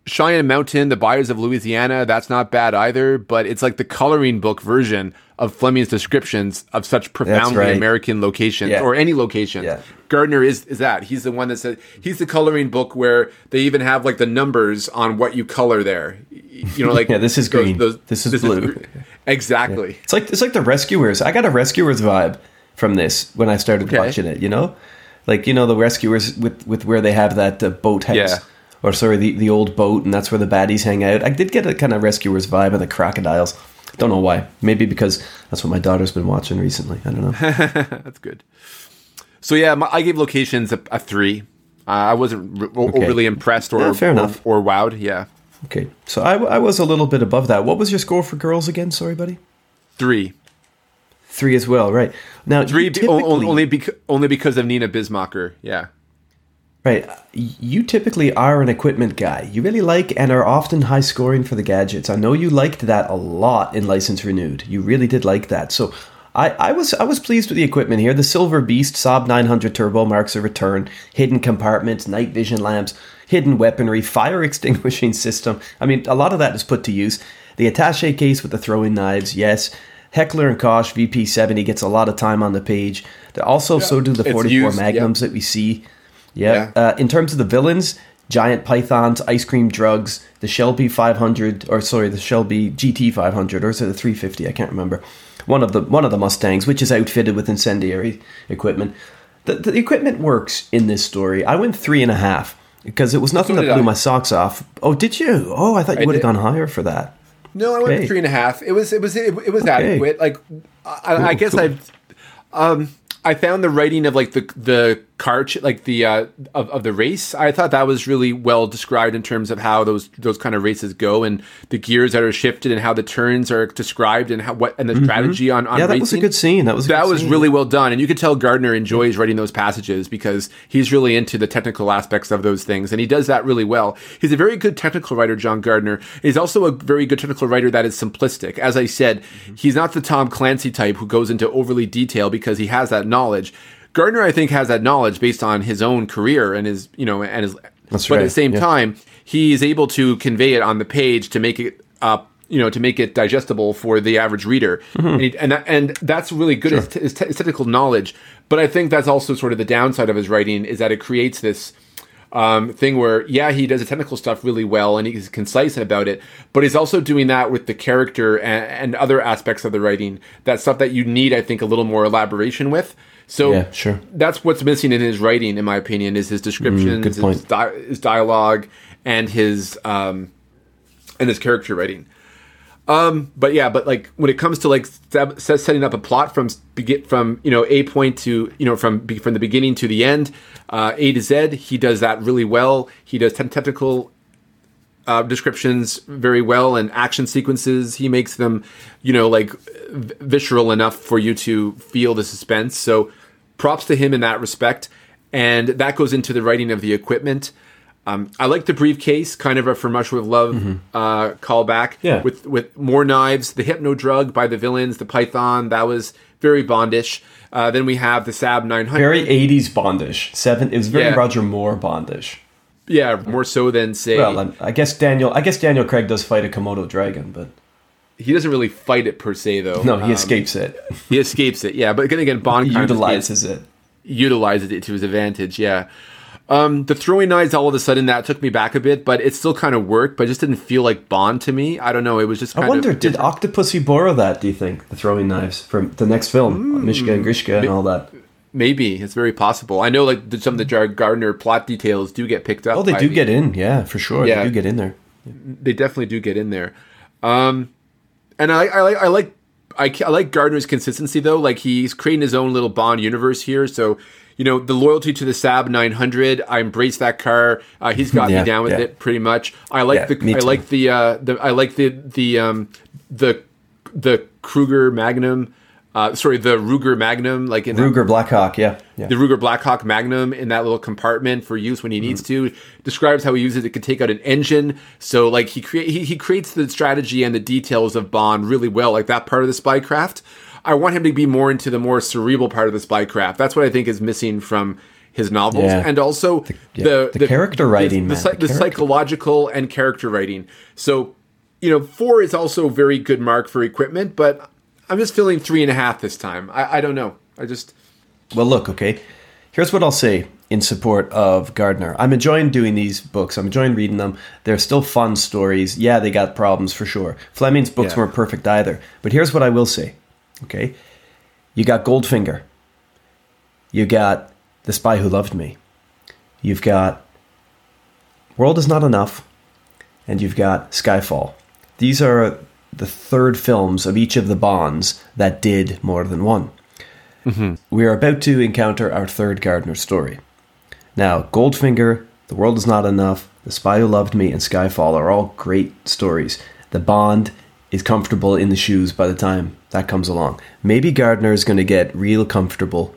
B: Cheyenne Mountain, The Bayous of Louisiana, that's not bad either, but it's like the coloring book version of Fleming's descriptions of such profoundly
A: right.
B: American locations
A: Yeah.
B: or any location.
A: Yeah.
B: Gardner is, is that. He's the one that said, he's the coloring book where they even have like the numbers on what you color there. You know, like,
A: Yeah, this is green. This is blue.
B: gr- exactly.
A: It's like it's like the Rescuers. I got a Rescuers vibe from this when I started
B: Okay.
A: watching it. You know, like you know the Rescuers with with where they have that uh, boat house,
B: Yeah.
A: Or sorry, the the old boat, and that's where the baddies hang out. I did get a kind of Rescuers vibe of the crocodiles. Don't know why. Maybe because that's what my daughter's been watching recently. I don't know.
B: That's good. So yeah, my, I gave locations a, a three. Uh, I wasn't re- overly impressed or,
A: Yeah, fair
B: or
A: enough.
B: or wowed. Yeah,
A: okay, so I, I was a little bit above that. What was your score for girls again? Sorry, buddy.
B: three.
A: Three as well, right? Now
B: Three
A: you
B: be- o-
A: typically-
B: only bec- only because of Nina Bismarcker. Yeah.
A: Right. Uh, you typically are an equipment guy. You really like and are often high scoring for the gadgets. I know you liked that a lot in License Renewed. You really did like that. So I, I was I was pleased with the equipment here. The Silver Beast Saab 900 Turbo marks a return. Hidden compartments, night vision lamps, hidden weaponry, fire extinguishing system. I mean, a lot of that is put to use. The attaché case with the throwing knives, yes. Heckler and Koch VP70 gets a lot of time on the page. Also, so do the 44
B: used, yeah.
A: Magnums that we see. Yeah.
B: Yeah.
A: Uh, in terms of the villains, giant pythons, ice cream drugs, the Shelby 500, or sorry, the Shelby GT 500, or is it the 350? I can't remember. One of the one of the Mustangs, which is outfitted with incendiary equipment. The, the equipment works in this story. I went three and a half because it was nothing
B: So
A: that blew
B: I.
A: my socks off. Oh, did you? Oh, I thought you would have gone higher for that.
B: No, I went
A: Okay.
B: three and a half. It was it was it, it was
A: Okay.
B: adequate. Like I, I guess
A: cool.
B: I've um I found the writing of like the the car ch- like the uh of, of the race. I thought that was really well described in terms of how those those kind of races go and the gears that are shifted and how the turns are described and how what and the strategy on on
A: Mm-hmm. Yeah, that
B: racing.
A: was a good scene. That was
B: that was
A: scene.
B: really well done and you could tell gardner enjoys writing those passages because he's really into the technical aspects of those things and he does that really well he's a very good technical writer john gardner he's also a very good technical writer that is simplistic as i said he's not the tom clancy type who goes into overly detail because he has that knowledge gardner i think has that knowledge based on his own career and his you know and his
A: That's
B: but at the same
A: yeah.
B: time he is able to convey it on the page to make it uh, you know to make it digestible for the average reader.
A: Mm-hmm.
B: and, he, and and that's really good. As, as te- as technical knowledge. But i think that's also sort of the downside of his writing is that it creates this um, thing where yeah he does the technical stuff really well and he's concise about it but he's also doing that with the character and, and other aspects of the writing. That stuff that you need i think a little more elaboration with so
A: Yeah, sure.
B: that's what's missing in his writing in my opinion is his descriptions
A: Mm,
B: his, di- his dialogue and his um and his character writing. Um but yeah but like when it comes to like setting up a plot from begin from you know a point to you know from be- from the beginning to the end uh a to z he does that really well. He does te- technical uh, descriptions very well and action sequences he makes them you know like v- visceral enough for you to feel the suspense so props to him in that respect and that goes into the writing of the equipment um, I like the briefcase, kind of a "From Russia with Love" uh, callback.
A: Yeah.
B: with with more knives, the hypno drug by the villains, the python that was very Bondish. Uh, then we have the Saab 900.
A: Very 80s Bondish. Seven. It was very
B: Yeah.
A: Roger Moore Bondish.
B: Yeah, more so than say
A: Well, I guess Daniel. I guess Daniel Craig does fight a Komodo dragon, but
B: he doesn't really fight it per se though.
A: no, he
B: Um,
A: escapes it.
B: He escapes it, yeah. But again, again Bond
A: He
B: kind of
A: utilizes it.
B: utilizes it to his advantage, yeah. Um, the throwing knives, all of a sudden, that took me back a bit, but it still kind of worked, but it just didn't feel like Bond to me. I don't know. It was just kind
A: I wonder, did Octopussy borrow that? Do you think the throwing knives from the next film, Mishka and Grishka, and all that?
B: Maybe. It's very possible. I know, like, the, some of the Jar Gardner plot details do get picked up.
A: Oh, they do
B: the-
A: get in. Yeah, for sure.
B: Yeah.
A: They do get in there.
B: they definitely do get in there. Um, and I, I like I like I, I like Gardner's consistency though. Like he's creating his own little Bond universe here. So you know the loyalty to the Saab 900. I embrace that car. Uh, he's got
A: Yeah,
B: me down with
A: yeah.
B: it pretty much. I like
A: Yeah,
B: the I like the uh, the I like the the um, the the Kruger Magnum. Uh, sorry, the Ruger Magnum, like in that
A: Ruger Blackhawk. Yeah, yeah.
B: the Ruger Blackhawk Magnum in that little compartment for use when he needs to. Describes how he uses it to take out an engine. So like he create he, he creates the strategy and the details of Bond really well, like that part of the spycraft. I want him to be more into the more cerebral part of the spycraft. That's what I think is missing from his novels,
A: Yeah.
B: and also
A: yeah,
B: the,
A: the character writing,
B: the, the,
A: the
B: the psychological and character writing. So you know, four is also a very good mark for equipment, but I'm just feeling three and a half this time. I, I don't know. I just
A: Well, look, okay. Here's what I'll say in support of Gardner. I'm enjoying doing these books. I'm enjoying reading them. They're still fun stories. Yeah, they got problems for sure. Fleming's books
B: Yeah.
A: weren't perfect either. But here's what I will say. Okay? You got Goldfinger. You got The Spy Who Loved Me. You've got World is Not Enough. And you've got Skyfall. These are the third films of each of the Bonds that did more than one mm-hmm. we are about to encounter our third Gardner story. Now, Goldfinger, The World Is Not Enough, The Spy Who Loved Me, and Skyfall are all great stories. The Bond is comfortable in the shoes by the time that comes along. Maybe Gardner is going to get real comfortable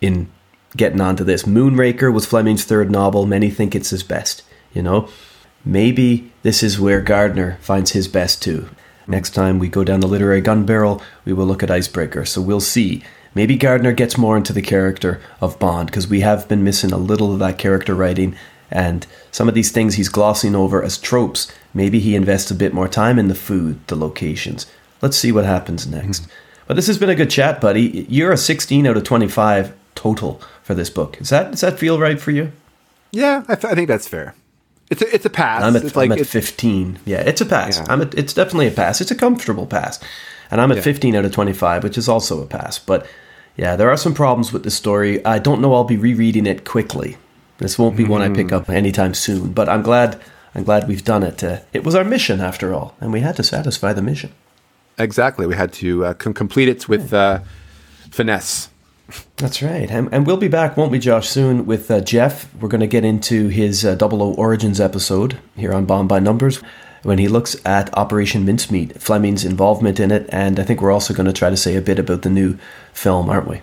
A: in getting onto this. Moonraker was Fleming's third novel. Many think it's his best, you know? Maybe this is where Gardner finds his best too. Next time we go down the literary gun barrel, we will look at Icebreaker. So we'll see. Maybe Gardner gets more into the character of Bond because we have been missing a little of that character writing and some of these things he's glossing over as tropes. Maybe he invests a bit more time in the food, the locations. Let's see what happens next. Mm-hmm. But this has been a good chat, buddy. You're a 16 out of 25 total for this book. Is that does that feel right for you?
B: Yeah, I, th- I think that's fair. It's a, it's a pass.
A: I'm at,
B: it's
A: I'm like, at 15. Yeah, it's a pass. Yeah. I'm at, it's definitely a pass. It's a comfortable pass. And I'm at yeah. 15 out of 25, which is also a pass. But yeah, there are some problems with the story. I don't know I'll be rereading it quickly. This won't be mm-hmm. one I pick up anytime soon, but I'm glad I'm glad we've done it. Uh, it was our mission after all, and we had to satisfy the mission.
B: Exactly. We had to uh, com- complete it with uh, finesse.
A: That's right. And, and, we'll be back, won't we, Josh, soon with uh, Jeff. We're going to get into his uh, Double O Origins episode here on Bond by Numbers when he looks at Operation Mincemeat, Fleming's involvement in it. And I think we're also going to try to say a bit about the new film, aren't we?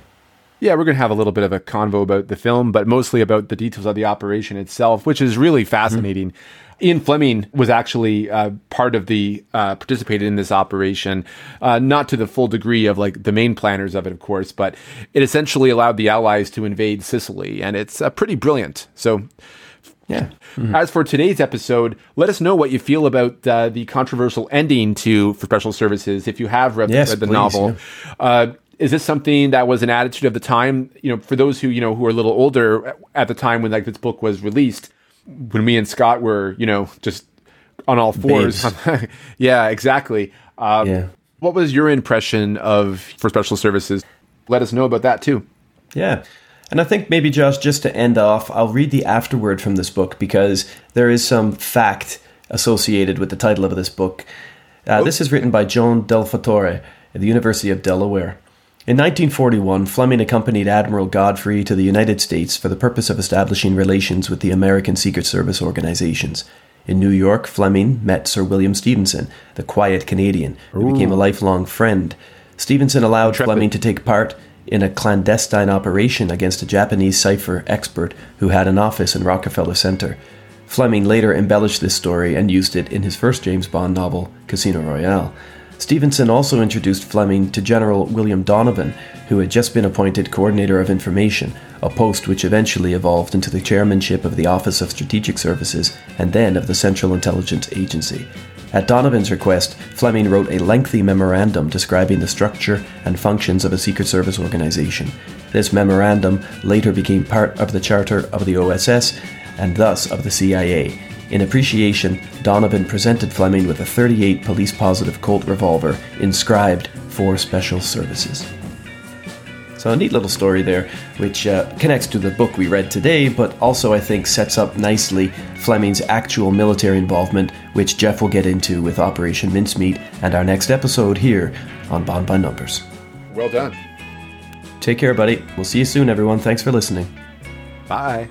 B: Yeah, we're going to have a little bit of a convo about the film, but mostly about the details of the operation itself, which is really fascinating. Mm-hmm. Ian Fleming was actually uh, part of the uh, participated in this operation, uh, not to the full degree of like the main planners of it, of course, but it essentially allowed the Allies to invade Sicily, and it's uh, pretty brilliant. So.
A: Yeah.
B: Mm-hmm. As for today's episode, let us know what you feel about uh, the controversial ending to for Special Services. If you have read, yes, read the please, novel, yeah. Uh, is this something that was an attitude of the time? You know, for those who you know who are a little older at the time when like this book was released, when me and Scott were, you know, just on all fours. yeah, exactly. Um, yeah. What was your impression of for special services? Let us know about that too.
A: Yeah. And I think maybe, Josh, just to end off, I'll read the afterword from this book because there is some fact associated with the title of this book. Uh, this is written by Joan Del Fattore at the University of Delaware. In 1941, Fleming accompanied Admiral Godfrey to the United States for the purpose of establishing relations with the American Secret Service organizations. In New York, Fleming met Sir William Stephenson, the quiet Canadian, who became a lifelong friend. Stephenson allowed Intrepid. Fleming to take part in a clandestine operation against a Japanese cipher expert who had an office in Rockefeller Center. Fleming later embellished this story and used it in his first James Bond novel, Casino Royale. Stephenson also introduced Fleming to General William Donovan, who had just been appointed Coordinator of Information, a post which eventually evolved into the chairmanship of the Office of Strategic Services and then of the Central Intelligence Agency. At Donovan's request, Fleming wrote a lengthy memorandum describing the structure and functions of a Secret Service organization. This memorandum later became part of the charter of the OSS and thus of the CIA, in appreciation, Donovan presented Fleming with a 38 police positive Colt revolver inscribed for special services. So, a neat little story there, which uh, connects to the book we read today, but also I think sets up nicely Fleming's actual military involvement, which Jeff will get into with Operation Mincemeat and our next episode here on Bond by Numbers.
B: Well done.
A: Take care, buddy. We'll see you soon, everyone. Thanks for listening.
B: Bye.